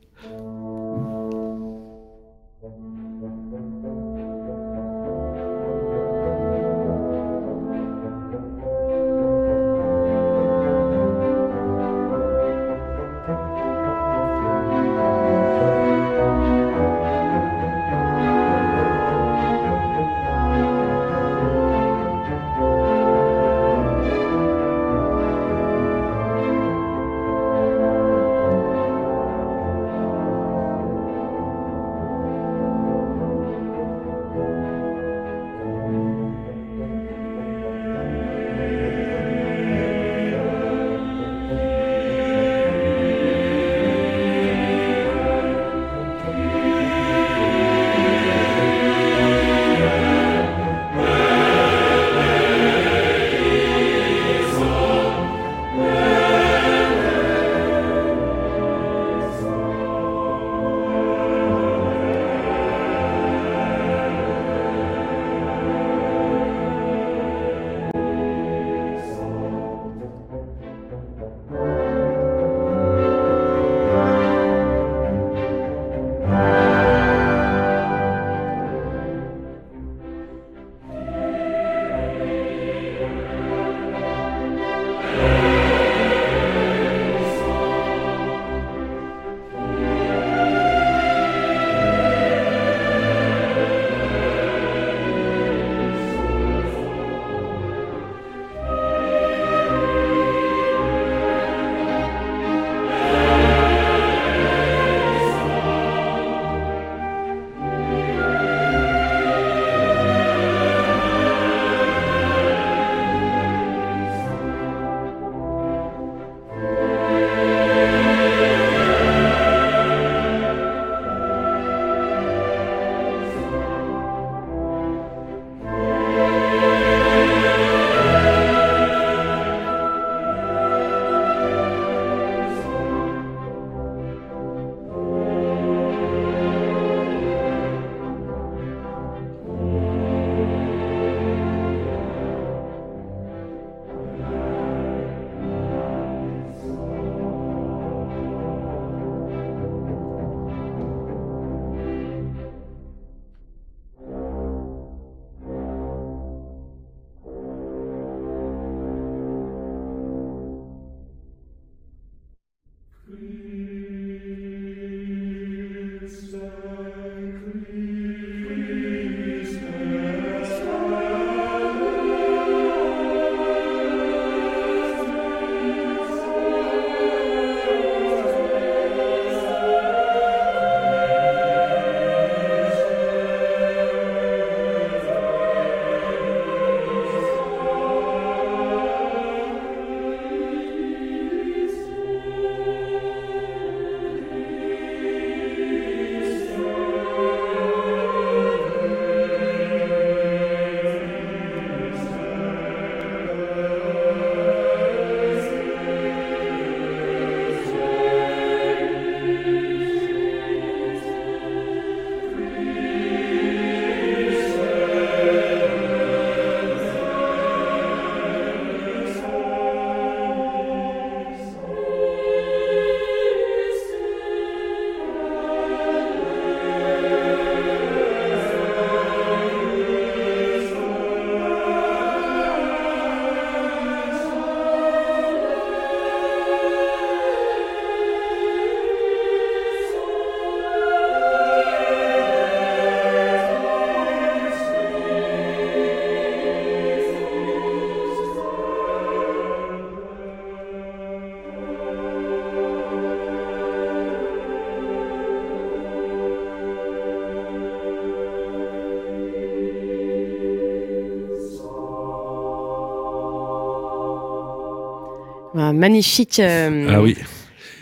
un magnifique. euh, Ah oui.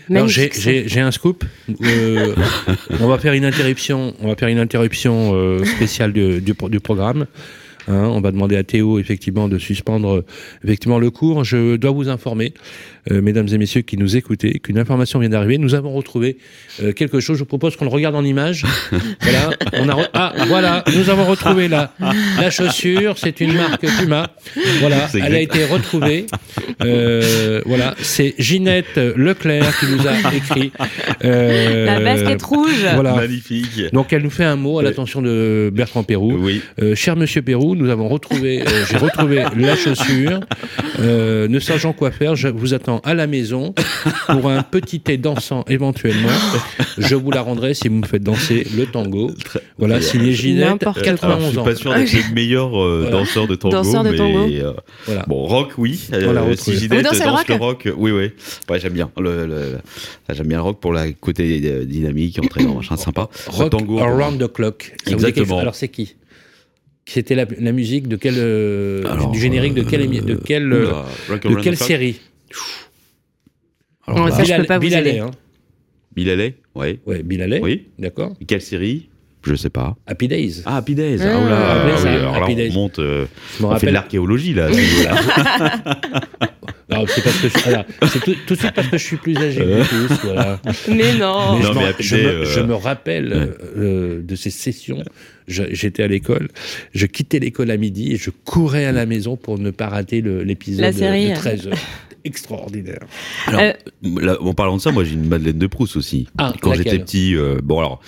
Alors j'ai- magnifique j'ai j'ai un scoop. Euh, [LAUGHS] on va faire une interruption. On va faire une interruption euh, spéciale du, du, pro- du programme. Hein, on va demander à Théo effectivement de suspendre effectivement le cours. Je dois vous informer, euh, mesdames et messieurs qui nous écoutez, qu'une information vient d'arriver. Nous avons retrouvé euh, quelque chose. Je vous propose qu'on le regarde en image. [LAUGHS] voilà. On a re- ah voilà, nous avons retrouvé la la chaussure. C'est une marque Puma. Voilà, elle a été retrouvée. Euh, voilà, c'est Ginette Leclerc qui nous a écrit. euh, La basket rouge. Voilà. Magnifique. Donc elle nous fait un mot à l'attention de Bertrand Pérou. Oui. Euh, cher Monsieur Pérou, nous avons retrouvé, euh, j'ai retrouvé la chaussure. Euh, ne sachant quoi faire, je vous attends à la maison pour un petit thé dansant éventuellement. Je vous la rendrai si vous me faites danser le tango. Voilà, signé Ginette, N'importe quoi. Alors, 91 je suis ans. pas sûr d'être le meilleur euh, Voilà. danseur de tango, Danseur de mais tango. euh, Voilà. bon, rock, oui. Euh, Voilà, si retrouvé. Ginette le rock le rock, oui, oui. Ouais, j'aime bien. Le, le- le- j'aime bien le rock pour la côté euh, dynamique, entraînant, [COUGHS] machin sympa. Le Rock tango. Around the Clock. Ça Exactement. Alors c'est qui C'était la, la musique de quel euh, Alors, du générique de quelle de quelle euh, de quelle the Clock. Alors, non, bah, ça, Bilal, je peux pas vous Bilalais, hein. Bilalais Oui. Ouais, Bilalais Oui. D'accord. Quelle série? Je sais pas. Happy Days. Ah, Happy Days. Ah, oh là, ah, ah oui, alors Happy là, on Days. monte. Euh, on rappelle... fait de l'archéologie, là. [LAUGHS] c'est parce que je, voilà, tout, tout, de suite parce que je suis plus âgé que tous, euh. voilà. Mais non. Mais non je, je, me, je, me, rappelle ouais. euh, de ces sessions. J'étais à l'école, je quittais l'école à midi et je courais à la maison pour ne pas rater l'épisode de 13h. Extraordinaire. Alors, Euh, là, en parlant de ça, moi j'ai une Madeleine de Proust aussi. Ah, quand j'étais petit, euh, bon alors.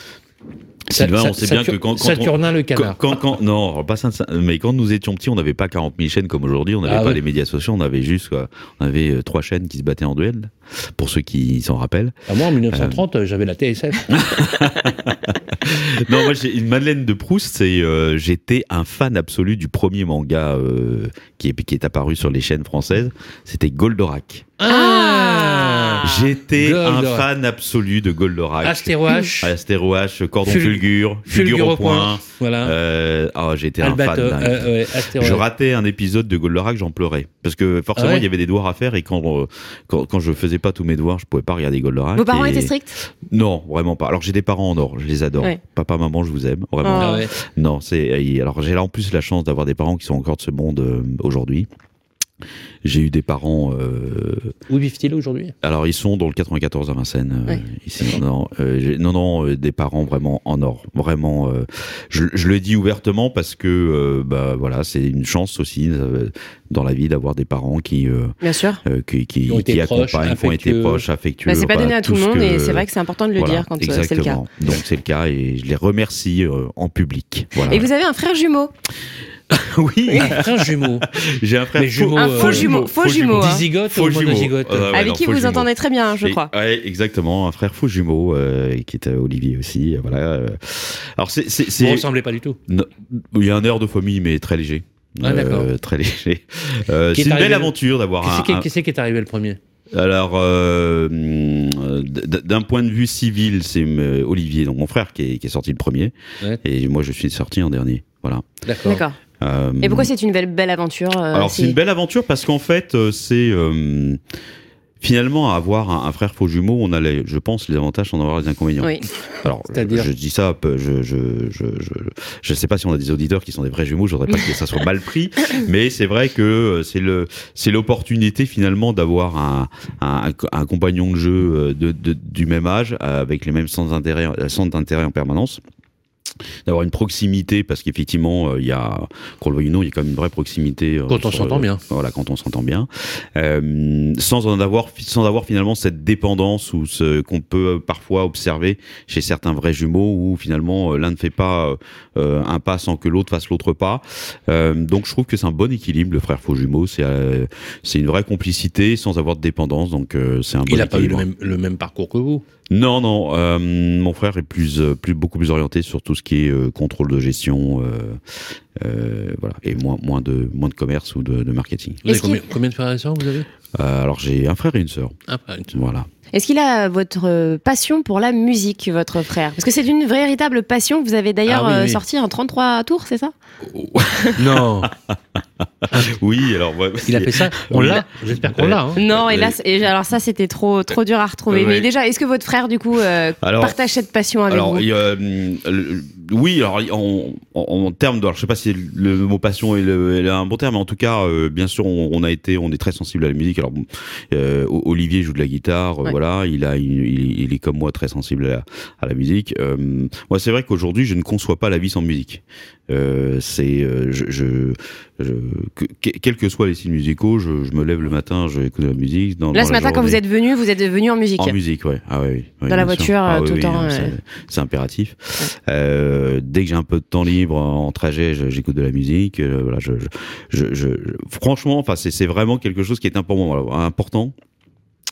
Sylvain, Sa- on sait Sa- bien que quand, quand on- Saturnin le canard. quand- quand- non, pas ça, ça- mais quand nous étions petits, on n'avait pas 40 000 chaînes comme aujourd'hui, on n'avait Ah pas ouais. les médias sociaux, on avait juste, quoi, on avait euh, trois chaînes qui se battaient en duel, pour ceux qui s'en rappellent. Ah, moi, en 1930, j'avais la TSF. [LAUGHS] [LAUGHS] non, moi j'ai une Madeleine de Proust, c'est, euh, j'étais un fan absolu du premier manga euh, qui, est, qui est apparu sur les chaînes françaises, c'était Goldorak. Ah J'étais un fan absolu de Goldorak. Astéro H, Astéro H, Cordon Ful- Fulgure, Fulgure au point. Voilà. Euh, ah, j'étais un fan. Dingue. euh, ouais, Astéro Je ratais un épisode de Goldorak, j'en pleurais. Parce que forcément, Ah ouais il y avait des devoirs à faire et quand, euh, quand, quand je faisais pas tous mes devoirs, je pouvais pas regarder Goldorak. Vos parents et- étaient stricts? Non, vraiment pas. Alors j'ai des parents en or, je les adore. Ouais. Papa, maman, je vous aime, vraiment. Ah ouais. Non, c'est et alors j'ai là en plus la chance d'avoir des parents qui sont encore de ce monde euh, aujourd'hui. J'ai eu des parents. euh, Où vivent-ils aujourd'hui? alors ils sont dans le 94 à Vincennes. euh, Ouais. ici. Non, euh, non, non, euh, des parents vraiment en or, vraiment. euh, je, je le dis ouvertement parce que euh, bah voilà, c'est une chance aussi euh, dans la vie d'avoir des parents qui euh, Bien sûr. euh, qui, ont accompagnent, qui ont été affectueux. proches, affectueux. Bah, c'est pas bah, donné à tout le monde que- et c'est vrai que c'est important de le voilà, dire quand c'est le cas. Donc c'est le cas et je les remercie euh, en public. Voilà. Et vous avez un frère jumeau? [LAUGHS] oui, Un jumeau. j'ai un frère Mais jumeau, Un euh, faux jumeau, faux jumeau. hein. Dizygote Faux jumeau. monozygote Euh, ouais, Avec non, qui faux vous jumeau. entendez très bien, je Et- crois. ouais, exactement, un frère faux jumeau euh, qui est euh, Olivier aussi. Voilà. Alors c'est c'est Vous ne ressemblez pas du tout. il y a un air de famille mais très léger. Ah, très léger. [LAUGHS] Euh, c'est une arrivé belle le- aventure d'avoir Qui un, c'est qui, un- qui c'est qui est arrivé le premier? Alors, euh, d'un point de vue civil, c'est Olivier, donc mon frère, qui est, qui est sorti le premier, Ouais. et moi je suis sorti en dernier. Voilà. D'accord. Euh, Et pourquoi c'est une belle, belle aventure euh, Alors c'est une belle aventure parce qu'en fait euh, c'est euh, finalement avoir un, un frère faux jumeau, on a les, je pense les avantages sans avoir les inconvénients. Oui. Alors je dis ça, je je je je je sais pas si on a des auditeurs qui sont des vrais jumeaux, je voudrais pas que ça soit mal pris, [COUGHS] mais c'est vrai que c'est le c'est l'opportunité finalement d'avoir un, un un compagnon de jeu de, de du même âge avec les mêmes centres d'intérêt centres d'intérêt en permanence d'avoir une proximité parce qu'effectivement euh, il y a qu'on le veuille ou non il y a quand même une vraie proximité euh, Quand on s'entend euh, bien. voilà quand on s'entend bien. Euh, sans en avoir sans avoir finalement cette dépendance ou ce qu'on peut parfois observer chez certains vrais jumeaux où finalement euh, l'un ne fait pas euh, un pas sans que l'autre fasse l'autre pas. Euh, donc je trouve que c'est un bon équilibre le frère faux jumeau. C'est euh, c'est une vraie complicité sans avoir de dépendance. Donc euh, c'est un bon Il n'a pas eu le même, le même parcours que vous. Non, non. euh, mon frère est plus, euh, plus, beaucoup plus orienté sur tout ce qui est euh, contrôle de gestion, euh, euh, voilà, et moins, moins de, moins de commerce ou de, de marketing. Vous avez combien, combien de frères et sœurs vous avez? Euh, alors j'ai un frère et une sœur. Ah, pas une seule. Voilà. Est-ce qu'il a votre euh, passion pour la musique, votre frère? Parce que c'est une véritable passion que vous avez d'ailleurs Ah oui, euh, oui. sorti en 33 tours, c'est ça? [LAUGHS] Non. [LAUGHS] oui, alors ouais, Il a fait ça. [LAUGHS] On l'a. J'espère qu'on l'a. hein. Non, hélas. Et alors ça, c'était trop, trop dur à retrouver. Ouais. Mais déjà, est-ce que votre frère, du coup, euh, Alors- partage cette passion avec Alors, vous? il y a, hum, le- oui, alors en, en, en termes de, alors, je sais pas si le mot passion est, le, est un bon terme, mais en tout cas, euh, bien sûr, on, on a été, on est très sensible à la musique. Alors, euh, Olivier joue de la guitare, euh, Ouais. voilà, il a, il, il- il est comme moi très sensible à la, à la musique. Euh, moi, c'est vrai qu'aujourd'hui, je ne conçois pas la vie sans musique. Euh, c'est, euh, je, je, je- que- que- quels que soient les styles musicaux, je, je me lève le matin, je écoute de la musique. Dans, Là, dans ce la matin, quand vous êtes venu, vous êtes venu en musique. En musique, ouais. Ah ouais, oui, oui, Dans la sûr. voiture, Ah tout le temps, c'est- impératif. Euh, dès que j'ai un peu de temps libre en trajet, je- j'écoute de la musique. euh, voilà, je, je, franchement, enfin, c'est c'est vraiment quelque chose qui est important. voilà, important.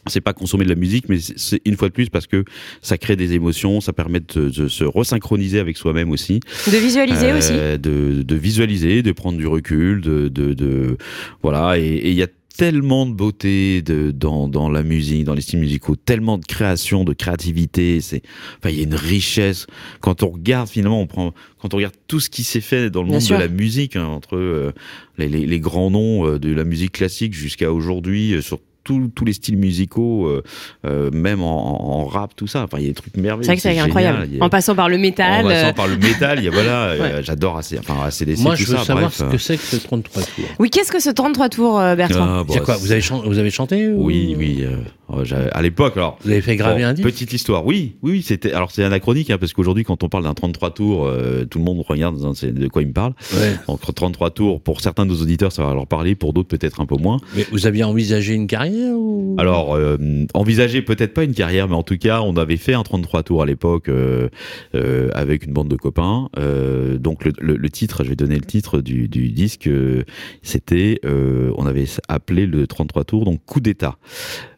C'est pas consommer de la musique, mais c'est- une fois de plus parce que ça crée des émotions, ça permet de, de se resynchroniser avec soi-même aussi. De visualiser aussi. Euh, de, de visualiser, de prendre du recul, de, de, de voilà. Et il y a tellement de beauté de, dans, dans la musique, dans les styles musicaux, tellement de création, de créativité. C'est, enfin, il y a une richesse. Quand on regarde finalement, on prend, quand on regarde tout ce qui s'est fait dans le Bien monde sûr. de la musique, hein, entre euh, les, les, les grands noms euh, de la musique classique jusqu'à aujourd'hui, euh, sur tous tous les styles musicaux, euh, euh, même en, en rap, tout ça. Enfin, il y a des trucs merveilleux. C'est vrai que c'est incroyable. A- En passant par le métal. en passant euh, par le métal, il y a voilà, [LAUGHS] euh, Ouais. j'adore assez, enfin ACDC, Moi, tout je veux ça, savoir bref, ce que c'est que ce 33 tours. Oui, qu'est-ce que ce 33 tours, Bertrand Ah, bon, C'est quoi c'est- vous avez, chan- vous avez chanté ou- Oui, oui. j'avais- à l'époque, alors. Vous avez fait graver bon, un disque? petite histoire. Oui, oui, c'était. Alors c'est anachronique hein, parce qu'aujourd'hui, quand on parle d'un 33 tours, euh, tout le monde regarde dans- c'est de quoi il me parle. Ouais. Donc 33 tours, pour certains de nos auditeurs, ça va leur parler, pour d'autres peut-être un peu moins. Mais vous aviez envisagé une carrière? Alors, euh, envisager peut-être pas une carrière, mais en tout cas, on avait fait un 33 tours à l'époque euh, euh, avec une bande de copains. Euh, donc le, titre, je vais donner le titre du, du disque, c'était, on avait appelé le 33 tours, donc coup d'État.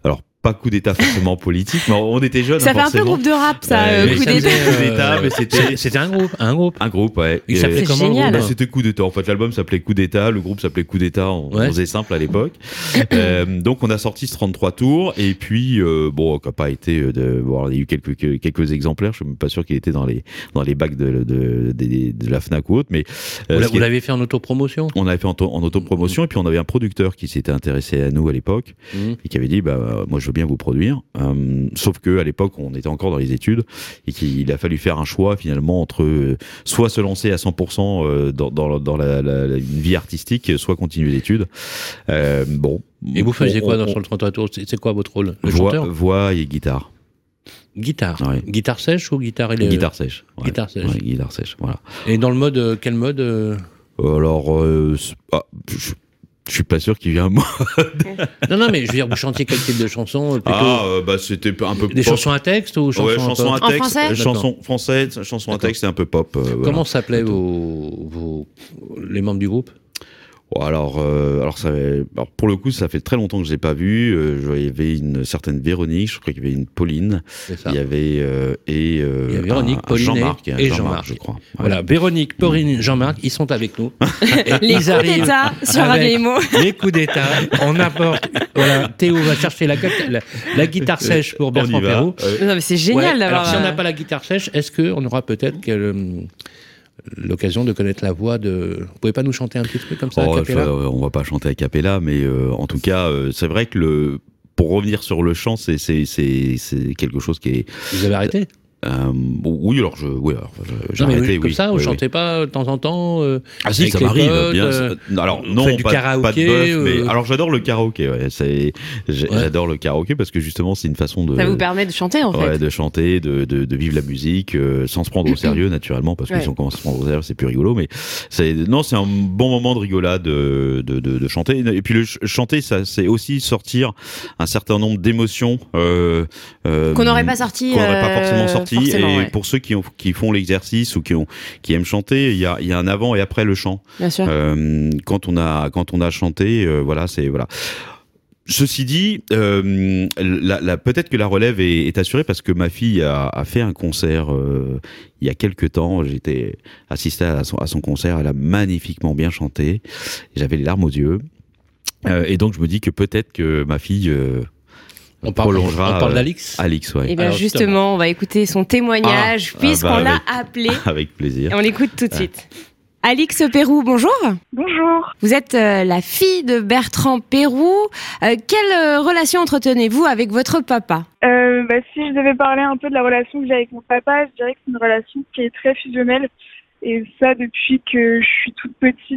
Alors pas coup d'État forcément politique, mais on était jeunes. Ça hein, fait un peu groupe de rap, ça, Euh, euh, coup ça d'état. mais c'était- un groupe, un groupe. Un groupe, ouais. Il Et- s'appelait C'est comment le génial. Bah, groupe c'était Coup d'État. En fait, l'album s'appelait Coup d'État, le groupe s'appelait Coup d'État. On, Ouais. on faisait simple à l'époque. [LAUGHS] Euh, donc, on a sorti ce 33 tours. Et puis, euh, bon, qui n'a pas été euh, de. Bon, il y a eu quelques, quelques exemplaires. Je suis même pas sûr qu'il était dans les, dans les bacs de, de, de, de la Fnac ou autre. Mais euh, Vous l'avez fait en autopromotion? On avait fait en, en autopromotion. Et puis, on avait un producteur qui s'était intéressé à nous à l'époque Mhm. et qui avait dit bah moi je veux bien vous produire euh, sauf que à l'époque on était encore dans les études et qu'il a fallu faire un choix finalement entre euh, soit se lancer à 100% euh, dans, dans, dans la, la- la- une vie artistique soit continuer l'étude euh, bon Et vous faisiez quoi on- dans sur le 33 tours C'est quoi votre rôle? Le voix, chanteur? voix et guitare Guitare. Ouais. Guitare sèche ou guitare éle- guitare sèche ouais. guitare sèche. Ouais, guitare sèche voilà Et dans le mode, quel mode alors euh, ah, je, je suis pas sûr qu'il ait un mot Non, non, mais je veux dire, vous chantiez quel type de chanson euh, plutôt ah euh, bah c'était un peu Des pop. chansons à texte ou chansons ouais, à chanson pop à En texte, français euh, chanson française, chanson à texte, c'est un peu pop. euh, voilà. Comment s'appelaient vos, vos, les membres du groupe? Bon, alors, euh, alors, ça, alors, pour le coup, ça fait très longtemps que je l'ai pas vu. Euh, je- il y avait une certaine Véronique, je crois qu'il y avait une Pauline, il y avait euh, et euh, Il y a Véronique, un- un Pauline Jean-Marc, et- Jean-Marc, Jean-Marc. je crois. Ouais. Voilà, Véronique, Pauline, Jean-Marc, ils sont avec nous. [LAUGHS] Les coups d'état sur Imo. [LAUGHS] Les coups d'état, on apporte. Voilà, Théo va chercher la, la, la guitare [LAUGHS] sèche pour Bertrand. Perrault. Non, mais c'est Ouais, génial d'avoir. Alors, si on n'a pas la guitare sèche, est-ce qu'on aura peut-être que, euh, l'occasion de connaître la voix de. Vous pouvez pas nous chanter un petit truc comme ça oh, euh, on va pas chanter a cappella, mais euh, en tout cas, euh, c'est vrai que le pour revenir sur le chant, c'est quelque chose qui est. Vous avez arrêté? Euh, oui, alors je, oui, alors je- j'ai arrêté, Comme oui. ça, vous oui, oui. chantez pas de temps en temps euh, Ah si, avec ça les m'arrive, potes, bien. euh, alors non, faites du pas, de- pas de karaoké, bœuf, mais euh, alors j'adore le karaoké. Ouais, c'est Ouais. j'adore le karaoké parce que justement c'est une façon de Ça vous permet de chanter en fait. ouais, de chanter, de, de, de vivre la musique euh, sans se prendre au [CLEARS THROAT] sérieux naturellement parce que Ouais. si on commence à se prendre au sérieux c'est plus rigolo. Mais c'est non, c'est un bon moment de rigolade de, de, de, de chanter. Et puis le ch- chanter, ça c'est aussi sortir un certain nombre d'émotions euh, euh, Qu'on n'aurait pas sorti. qu'on n'aurait pas euh, forcément sorti. Et ouais. pour ceux qui, ont, qui font l'exercice ou qui, ont, qui aiment chanter, il y a, il y a un avant et après le chant. Bien sûr. Euh, quand on a quand on a chanté, euh, voilà, c'est voilà. Ceci dit, euh, la, la- peut-être que la relève est, est assurée parce que ma fille a, a fait un concert euh, il y a quelques temps. J'étais assisté à son, à son concert. Elle a magnifiquement bien chanté. J'avais les larmes aux yeux. Euh, et donc je me dis que peut-être que ma fille On parle, prolongera. on parle euh, d'Alix Alix, ouais. Et bien Alors, justement, on va écouter son témoignage Ah, puisqu'on ah bah, l'a appelé. [LAUGHS] Avec plaisir. Et on l'écoute tout de suite. Alix Pérou, bonjour. Bonjour. Vous êtes euh, la fille de Bertrand Pérou. Euh, quelle euh, relation entretenez-vous avec votre papa? Euh, bah, si je devais parler un peu de la relation que j'ai avec mon papa, je dirais que c'est une relation qui est très fusionnelle. Et ça depuis que je suis toute petite.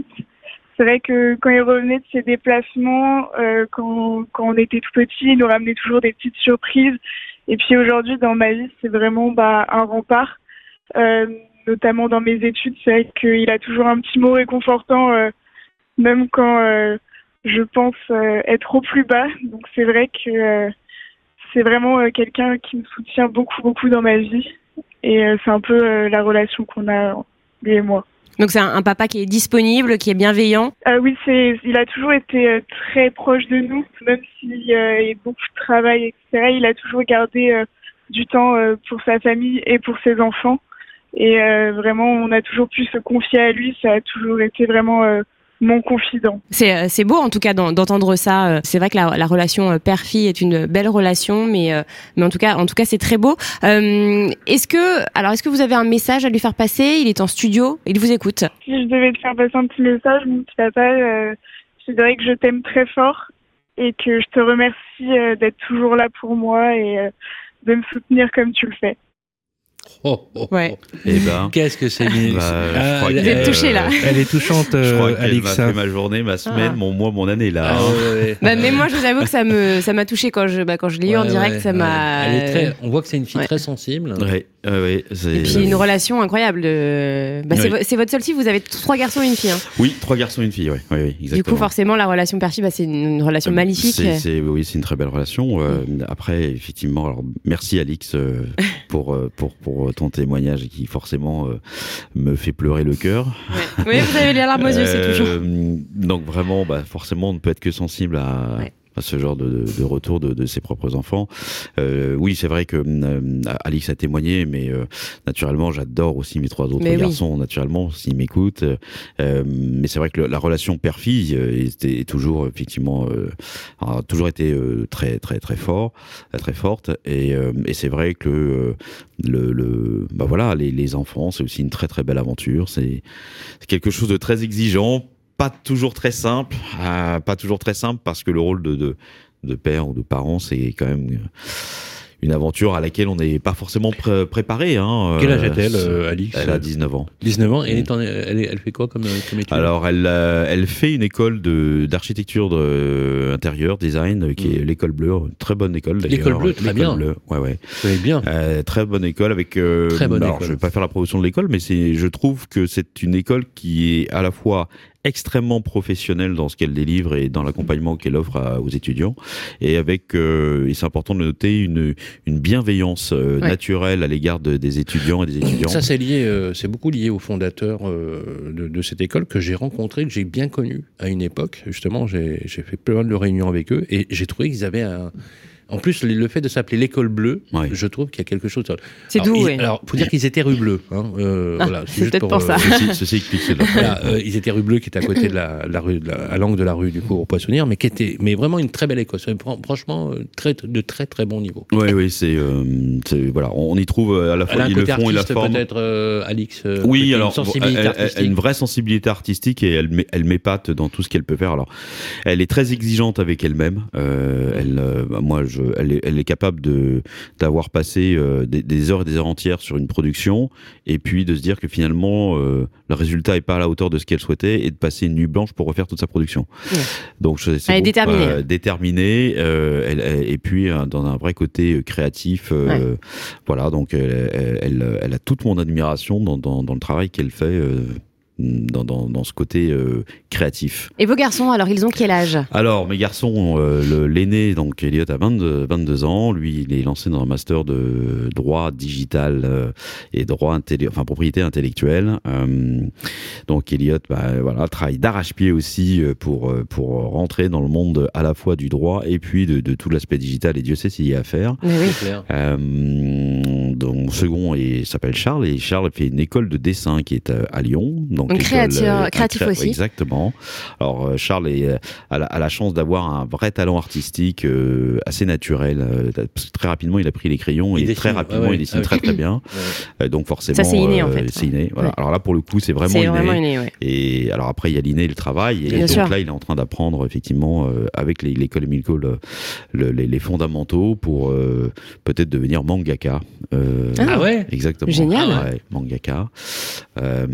C'est vrai que quand il revenait de ses déplacements, euh, quand, on était tout petit, il nous ramenait toujours des petites surprises. Et puis aujourd'hui, dans ma vie, c'est vraiment bah, un rempart. Euh, notamment dans mes études, c'est vrai qu'il a toujours un petit mot réconfortant, euh, même quand je pense être au plus bas. Donc c'est vrai que c'est vraiment quelqu'un qui me soutient beaucoup, beaucoup dans ma vie. Et c'est un peu la relation qu'on a, lui et moi. Donc c'est un, papa qui est disponible, qui est bienveillant. Euh, oui, c'est, il a toujours été euh, très proche de nous, même s'il euh, y a beaucoup de travail, etc. Il a toujours gardé euh, du temps euh, pour sa famille et pour ses enfants. Et euh, vraiment, on a toujours pu se confier à lui. Ça a toujours été vraiment euh, mon confident. C'est euh, c'est beau en tout cas d'en- d'entendre ça. Euh, C'est vrai que la, la relation euh, père-fille est une belle relation, mais mais en tout cas en tout cas c'est très beau. Euh, est-ce que alors est-ce que vous avez un message à lui faire passer? Il est en studio, il vous écoute. Si je devais te faire passer un petit message, mon petit papa, euh, je dirais que je t'aime très fort et que je te remercie euh, d'être toujours là pour moi et euh, de me soutenir comme tu le fais. Oh, oh, Ouais. oh. Eh ben, Qu'est-ce que c'est mignon. Bah, je Ah, Vous êtes touché, là. Elle est touchante, je euh, crois qu'elle m'a Alix. fait ma journée, ma semaine, Ah. mon mois, mon année là. Ah, ouais, ouais. Bah, mais moi je vous avoue que ça me ça m'a touché quand je bah, quand je l'ai eu en direct, ouais, ça m'a. Elle est très, on voit que c'est une fille Ouais. très sensible. Ouais, ouais, ouais, c'est- Et puis une relation incroyable. De... Bah, c'est Oui. vo- c'est votre seule fille, vous avez trois garçons et une fille. hein. Oui, trois garçons et une fille, oui, oui, oui, Du exactement. coup, forcément, la relation père-fille, bah, c'est une, une relation Euh, magnifique. c'est- c'est- oui, c'est une très belle relation. Euh, Après, effectivement, alors merci Alix euh, [LAUGHS] pour, euh, pour pour ton témoignage qui forcément euh, me fait pleurer le cœur. Ouais. Oui, vous avez les larmes aux yeux, c'est toujours. Euh, Donc vraiment, bah, forcément, on ne peut être que sensible à, Ouais. À ce genre de, de- de retour de, de ses propres enfants. Euh, oui, c'est vrai que euh, Alix a témoigné, mais euh, naturellement, j'adore aussi mes trois autres Mais oui. garçons, naturellement, s'ils m'écoutent. Euh, mais c'est vrai que le- la relation père-fille euh, était toujours effectivement euh, a toujours été euh, très très très fort, très forte. Et, euh, et c'est vrai que le, le bah voilà, les, les enfants, c'est aussi une très très belle aventure. C'est quelque chose de très exigeant, pas toujours très simple, euh, pas toujours très simple parce que le rôle de, de, de père ou de parent, c'est quand même euh, une aventure à laquelle on n'est pas forcément pré- préparé. Hein. Quel âge Euh, a-t-elle, euh, Alix Elle a 19 ans. 19 ans. Et elle, est en- elle, est- elle fait quoi comme, comme étude? Alors, elle, euh, elle fait une école de d'architecture de, euh, intérieure, design, euh, qui est l'école bleue, une très bonne école d'ailleurs. Mm. L'école bleue, très bien. bleue, ouais, ouais. Savez bien. Euh, très bonne école avec. euh, Très bonne alors, école. Je vais pas faire la promotion de l'école, mais je trouve que c'est une école qui est à la fois extrêmement professionnelle dans ce qu'elle délivre et dans l'accompagnement qu'elle offre à- aux étudiants, et avec, euh, et c'est important de noter une une bienveillance euh, Ouais. naturelle à l'égard de- des étudiants et des étudiantes. Ça, c'est lié, euh, c'est beaucoup lié au fondateur de, de cette école que j'ai rencontré, que j'ai bien connu à une époque. Justement, j'ai fait plein de réunions avec eux et j'ai trouvé qu'ils avaient un. En plus, le fait de s'appeler l'école bleue, je trouve qu'il y a quelque chose. C'est doux, ils-. Alors, faut dire qu'ils étaient rue Bleue. Hein, euh, Ah, voilà, c'est juste peut-être pour ça. Ceci, ceci explique cela. [LAUGHS] Voilà, euh, ils étaient rue Bleue, qui était à côté de la, la rue, de la, à l'angle de la rue du cours Poissonnière, mais qui était, mais vraiment une très belle école. Franchement, euh, très, de très très bon niveau. Oui, oui, c'est, euh, voilà, on, y trouve euh, à la fois le fond et la artiste forme. peut-être, euh, Alix. euh, Oui, alors une sensibilité elle, une vraie sensibilité artistique et elle, elle m'épate dans tout ce qu'elle peut faire. Alors, elle est très exigeante avec elle-même. Euh, elle, euh, bah, moi, je, elle, est, elle est capable de d'avoir passé euh, des, des heures et des heures entières sur une production et puis de se dire que finalement euh, le résultat est pas à la hauteur de ce qu'elle souhaitait et de passer une nuit blanche pour refaire toute sa production. Ouais. Donc, je- Elle est beaucoup- déterminée. euh, déterminée, euh, elle- elle- et puis euh, dans un vrai côté euh, créatif. euh, Ouais. Voilà, donc elle, a toute mon admiration dans, dans, dans le travail qu'elle fait. Dans, dans, dans ce côté euh, créatif. Et vos garçons, alors, ils ont quel âge? Alors, mes garçons, euh, l'aîné, donc Elliot, a 22, 22 ans. Lui, il est lancé dans un master de droit digital euh, et droit enfin propriété intellectuelle. Euh, donc, Elliot, bah, voilà, travaille d'arrache-pied aussi pour pour rentrer dans le monde à la fois du droit et puis de, de tout l'aspect digital. Et Dieu sait s'il y a à faire. Oui. Euh, donc, mon second s'appelle Charles et Charles fait une école de dessin qui est à, à Lyon. Donc Donc euh, créatif créa- aussi. Exactement. Alors euh, Charles est, euh, a, la, a la chance d'avoir un vrai talent artistique euh, assez naturel. très rapidement, il a pris les crayons Il et dessine, très rapidement, ouais, ouais. il dessine Ah très très bien. [LAUGHS] Ouais. Donc forcément, Ça, c'est inné, en fait. c'est inné. Voilà. Ouais. Alors là, pour le coup, c'est vraiment C'est inné. vraiment inné, ouais. Et alors après, il y a l'inné et le travail. Et donc sûr. là, il est en train d'apprendre effectivement euh, avec les- l'école Emilco le- le- les, les fondamentaux pour euh, peut-être devenir mangaka. Euh, Ah. Ouais? Exactement. Génial. Ouais, mangaka. Euh,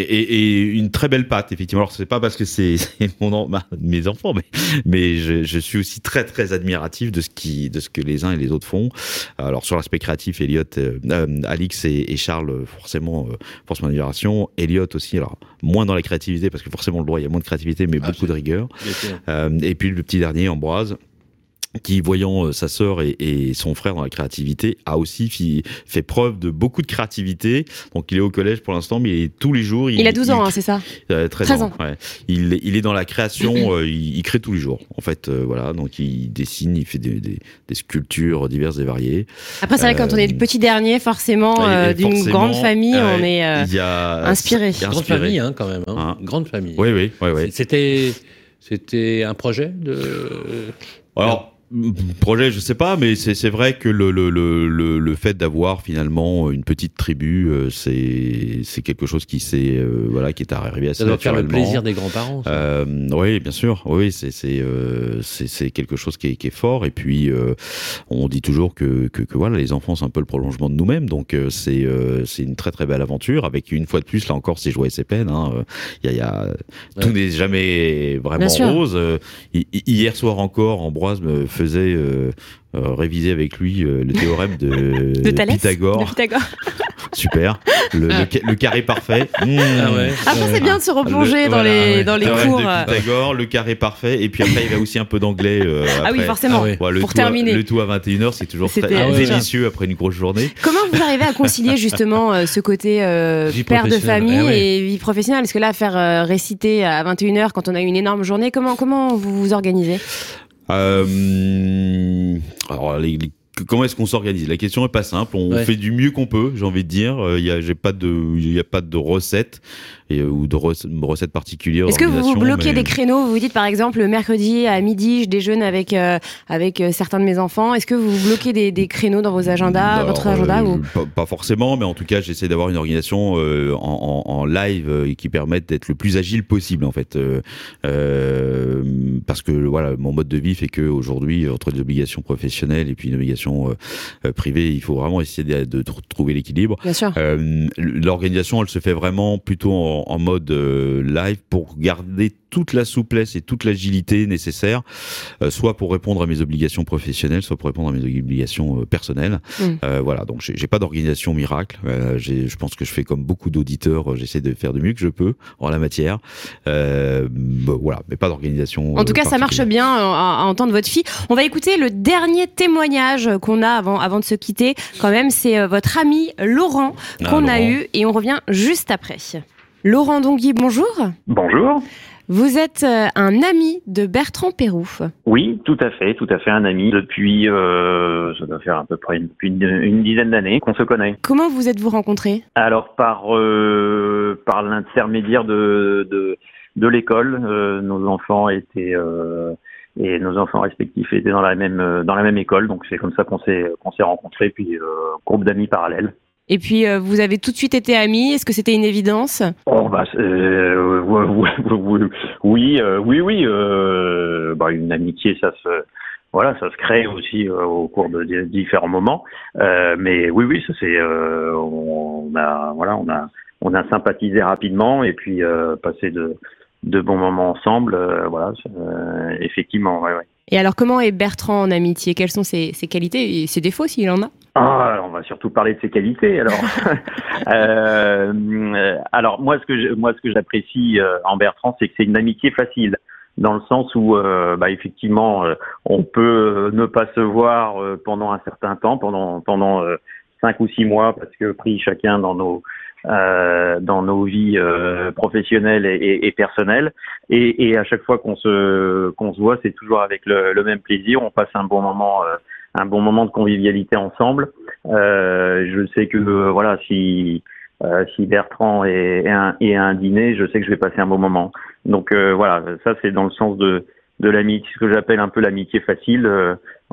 et, une très belle patte, effectivement. Alors, c'est pas parce que c'est [LAUGHS] mon ma- mes enfants, mais, mais je, je suis aussi très, très admiratif de ce, qui, de ce que les uns et les autres font. Alors, sur l'aspect créatif, Elliot, euh, euh, Alix et, et Charles, forcément, euh, force mon admiration. Elliot aussi, alors, moins dans la créativité, parce que forcément, le droit, il y a moins de créativité, mais Ah, beaucoup de rigueur. Euh, et puis le petit dernier, Ambroise, qui voyant euh, sa sœur et, et son frère dans la créativité, a aussi fi- fait preuve de beaucoup de créativité. Donc il est au collège pour l'instant, mais il est- tous les jours. Il a 12 ans, hein, c'est ça euh, 13, 13 ans. ouais. Il, il est dans la création, euh, il, il crée tous les jours. En fait, euh, voilà. Donc il dessine, il fait des, des, des sculptures diverses et variées. Après, c'est vrai, quand on est le petit dernier, forcément, euh, d'une grande famille, on est euh, il y a inspiré. y a Grande famille, hein, quand même. Hein. Hein. Grande famille. Oui, oui, oui, oui. C'était, c'était un projet de. Alors, projet, je sais pas, mais c'est c'est vrai que le, le, le, le, le fait d'avoir finalement une petite tribu, euh, c'est c'est quelque chose qui s'est euh, voilà qui est arrivé assez Ça doit faire le plaisir des grands-parents. Euh, oui, bien sûr. Oui, c'est c'est euh, c'est quelque chose qui est, qui est fort. Et puis euh, on dit toujours que, que que voilà, les enfants c'est un peu le prolongement de nous-mêmes. Donc euh, c'est euh, c'est une très très belle aventure. Avec une fois de plus, là encore, c'est joie et c'est peine. Hein. Il y a, il y a tout n'est jamais vraiment rose. Hi- hi- hier soir encore, Ambroise me faisait euh, euh, réviser avec lui euh, le théorème de, [LAUGHS] de Thalès Pythagore. De Pythagore. [LAUGHS] Super. Le, le, ca- le carré parfait. Mmh. Ah ouais. Après, c'est bien de se replonger Le- dans voilà, les, ouais. dans les Théorème cours. de. Pythagore, le carré parfait, et puis après il y a aussi un peu d'anglais. euh, Ah oui, forcément. Ah ouais. Voilà, le pour tout à- terminer. le tout à 21h, c'est toujours très C'était- Ah ouais. délicieux après une grosse journée. Comment vous arrivez à [LAUGHS] concilier justement euh, ce côté euh, père de famille ouais. et vie professionnelle? Est-ce que là, faire euh, réciter à 21h quand on a une énorme journée, comment, comment vous vous organisez? Euh, alors, les- les- comment est-ce qu'on s'organise? La question est pas simple. On Ouais. fait du mieux qu'on peut, j'ai envie de dire. Euh, Il y a, j'ai pas de, il y a pas de recette et, euh, ou de rec- recette particulière. Est-ce que vous vous bloquez mais- des créneaux Vous vous dites par exemple le mercredi à midi, je déjeune avec, euh, avec euh, certains de mes enfants. Est-ce que vous bloquez des, des créneaux dans vos agendas, Alors, votre agenda euh, ou... pas, pas forcément, mais en tout cas, j'essaie d'avoir une organisation euh, en, en- en live euh, qui permette d'être le plus agile possible, en fait. Euh, euh, parce que voilà, mon mode de vie fait que aujourd'hui, entre des obligations professionnelles et puis une obligation privée, il faut vraiment essayer de, de tr- trouver l'équilibre. Bien sûr. Euh, L'organisation, elle se fait vraiment plutôt en, en mode euh, live pour garder toute la souplesse et toute l'agilité nécessaire, euh, soit pour répondre à mes obligations professionnelles, soit pour répondre à mes obligations euh, personnelles. Mm. Euh, voilà, donc j'ai pas d'organisation miracle. Je pense que je fais comme beaucoup d'auditeurs, j'essaie de faire du mieux que je peux en la matière. Bah, voilà, mais pas d'organisation. En tout cas, ça marche bien à, à entendre votre fille. On va écouter le dernier témoignage qu'on a avant, avant de se quitter. Quand même, c'est votre ami Laurent Ah, qu'on a eu et on revient juste après. Laurent Dongui, bonjour. Bonjour. Vous êtes euh, un ami de Bertrand Pérou. Oui, tout à fait, tout à fait un ami depuis, euh, ça doit faire à peu près une, une, une dizaine d'années qu'on se connaît. Comment vous êtes-vous rencontrés? Alors par euh, par l'intermédiaire de de, de l'école, euh, nos enfants étaient et nos enfants respectifs étaient dans la même dans la même école, donc c'est comme ça qu'on s'est qu'on s'est rencontrés, puis groupe d'amis parallèles. Et puis, euh, vous avez tout de suite été amis. Est-ce que c'était une évidence? Oh bah c'est- euh, oui, oui, oui, euh, oui, oui, euh, bah, une amitié, ça se, voilà, ça se crée aussi euh, au cours de di- différents moments. Euh, mais oui, oui, ça c'est, euh, on a, voilà, on a, on a sympathisé rapidement et puis euh, passé de, de bons moments ensemble. euh, voilà, euh, effectivement, ouais, ouais. Et alors, comment est Bertrand en amitié? Quelles sont ses, ses qualités? Et ses défauts s'il en a? Ah, on va surtout parler de ses qualités. Alors, [LAUGHS] Euh, alors moi, ce que je- moi, ce que j'apprécie euh, en Bertrand, c'est que c'est une amitié facile, dans le sens où, euh, bah, effectivement, euh, on peut ne pas se voir euh, pendant un certain temps, pendant pendant euh, cinq ou six mois, parce que pris chacun dans nos euh, dans nos vies euh, professionnelles et, et- et personnelles. Et, et à chaque fois qu'on se qu'on se voit, c'est toujours avec le, le même plaisir. On passe un bon moment. Euh, un bon moment de convivialité ensemble. Euh, je sais que euh, voilà, si euh, si Bertrand est, est un dîner, je sais que je vais passer un bon moment. Donc voilà, ça c'est dans le sens de de l'amitié, ce que j'appelle un peu l'amitié facile.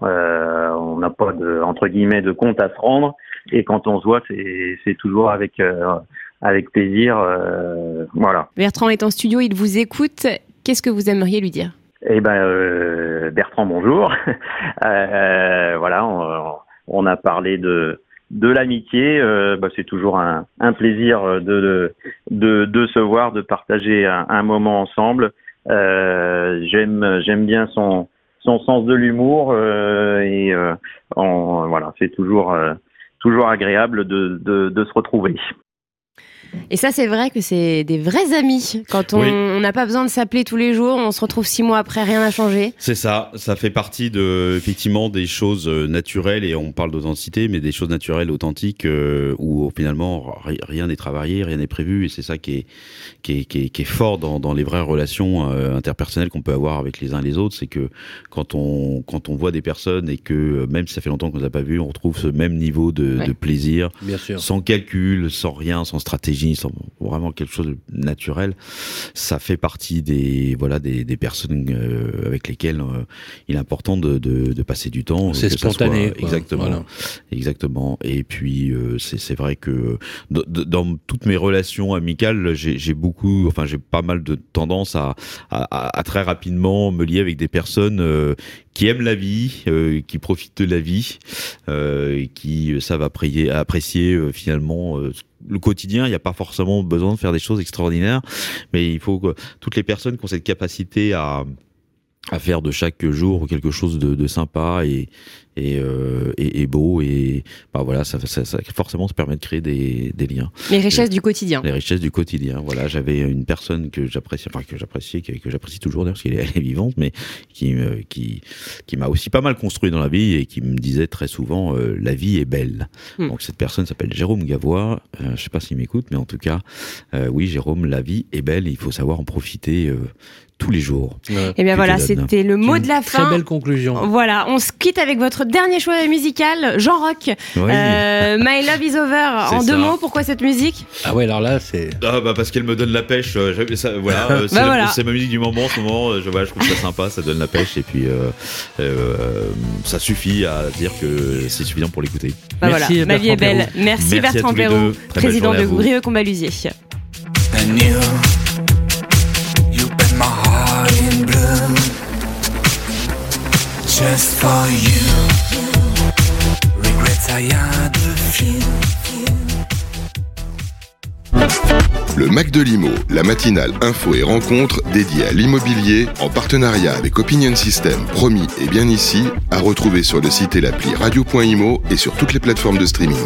on n'a pas de entre guillemets de compte à se rendre, et quand on se voit, c'est c'est toujours avec avec plaisir. voilà. Bertrand est en studio, il vous écoute. Qu'est-ce que vous aimeriez lui dire? Eh ben, euh, Bertrand, bonjour. [LAUGHS] euh, voilà, on, on, a parlé de de l'amitié. Euh, bah, c'est toujours un, un plaisir de, de, de se voir, de partager un, un moment ensemble. Euh, j'aime j'aime bien son son sens de l'humour et on, voilà, c'est toujours toujours agréable de, de, de se retrouver. Et ça, c'est vrai que c'est des vrais amis. Quand on n'a pas besoin de s'appeler tous les jours, on se retrouve six mois après, rien n'a changé. C'est ça. Ça fait partie de, effectivement, des choses euh, naturelles, et on parle d'authenticité, mais des choses naturelles, authentiques, euh, où finalement, rien n'est travaillé, rien n'est prévu, et c'est ça qui est, qui est, qui est, qui est fort dans, dans, les vraies relations euh, interpersonnelles qu'on peut avoir avec les uns et les autres. C'est que quand on, quand on voit des personnes et que, même si ça fait longtemps qu'on ne les a pas vues, on retrouve ce même niveau de, de plaisir, Bien sûr. sans calcul, sans rien, sans stratégie vraiment quelque chose de naturel. Ça fait partie des voilà des, des personnes euh, avec lesquelles euh, il est important de, de, de passer du temps. C'est spontané. exactement, exactement. Et puis euh, c'est vrai que dans toutes mes relations amicales, j'ai beaucoup, enfin j'ai pas mal de tendance à, à, à, très rapidement me lier avec des personnes qui aiment la vie, euh, qui profitent de la vie, euh, qui savent apprécier, euh, finalement le quotidien. Il n'y a pas forcément besoin de faire des choses extraordinaires, mais il faut que toutes les personnes qui ont cette capacité à à faire de chaque jour quelque chose de, de sympa et, et, euh, et, et, beau et bah voilà ça, ça, ça, forcément ça permet de créer des, des liens les richesses du quotidien les richesses du quotidien voilà j'avais une personne que j'apprécie enfin que j'appréciais que, que j'apprécie toujours d'ailleurs parce qu'elle est, vivante mais qui qui qui m'a aussi pas mal construit dans la vie et qui me disait très souvent euh, la vie est belle hmm. donc cette personne s'appelle Jérôme Gavois euh, je sais pas s'il m'écoute mais en tout cas euh, oui Jérôme la vie est belle et il faut savoir en profiter euh, tous les jours. Ouais. Et eh bien voilà, c'était le mot de la fin. Très belle conclusion. Voilà, on se quitte avec votre dernier choix musical, Jean Rock. Oui. Euh, My Love Is Over. [LAUGHS] En deux mots, pourquoi cette musique? Ah ouais, alors là, c'est. Ah bah parce qu'elle me donne la pêche. Euh, ça, voilà, [LAUGHS] euh, c'est bah voilà. ma musique du moment en ce moment. Je, voilà, je trouve ça sympa, ça donne la pêche et puis euh, euh, ça suffit à dire que c'est suffisant pour l'écouter. Bah Merci, voilà, ma vie est belle. Merci, Merci Bertrand Perrault, président de Grieux Combalusier. just for you. Le Mac de l'Imo, la matinale info et rencontre dédiée à l'immobilier en partenariat avec Opinion System, promis et bien ici, à retrouver sur le site et l'appli radio.imo et sur toutes les plateformes de streaming.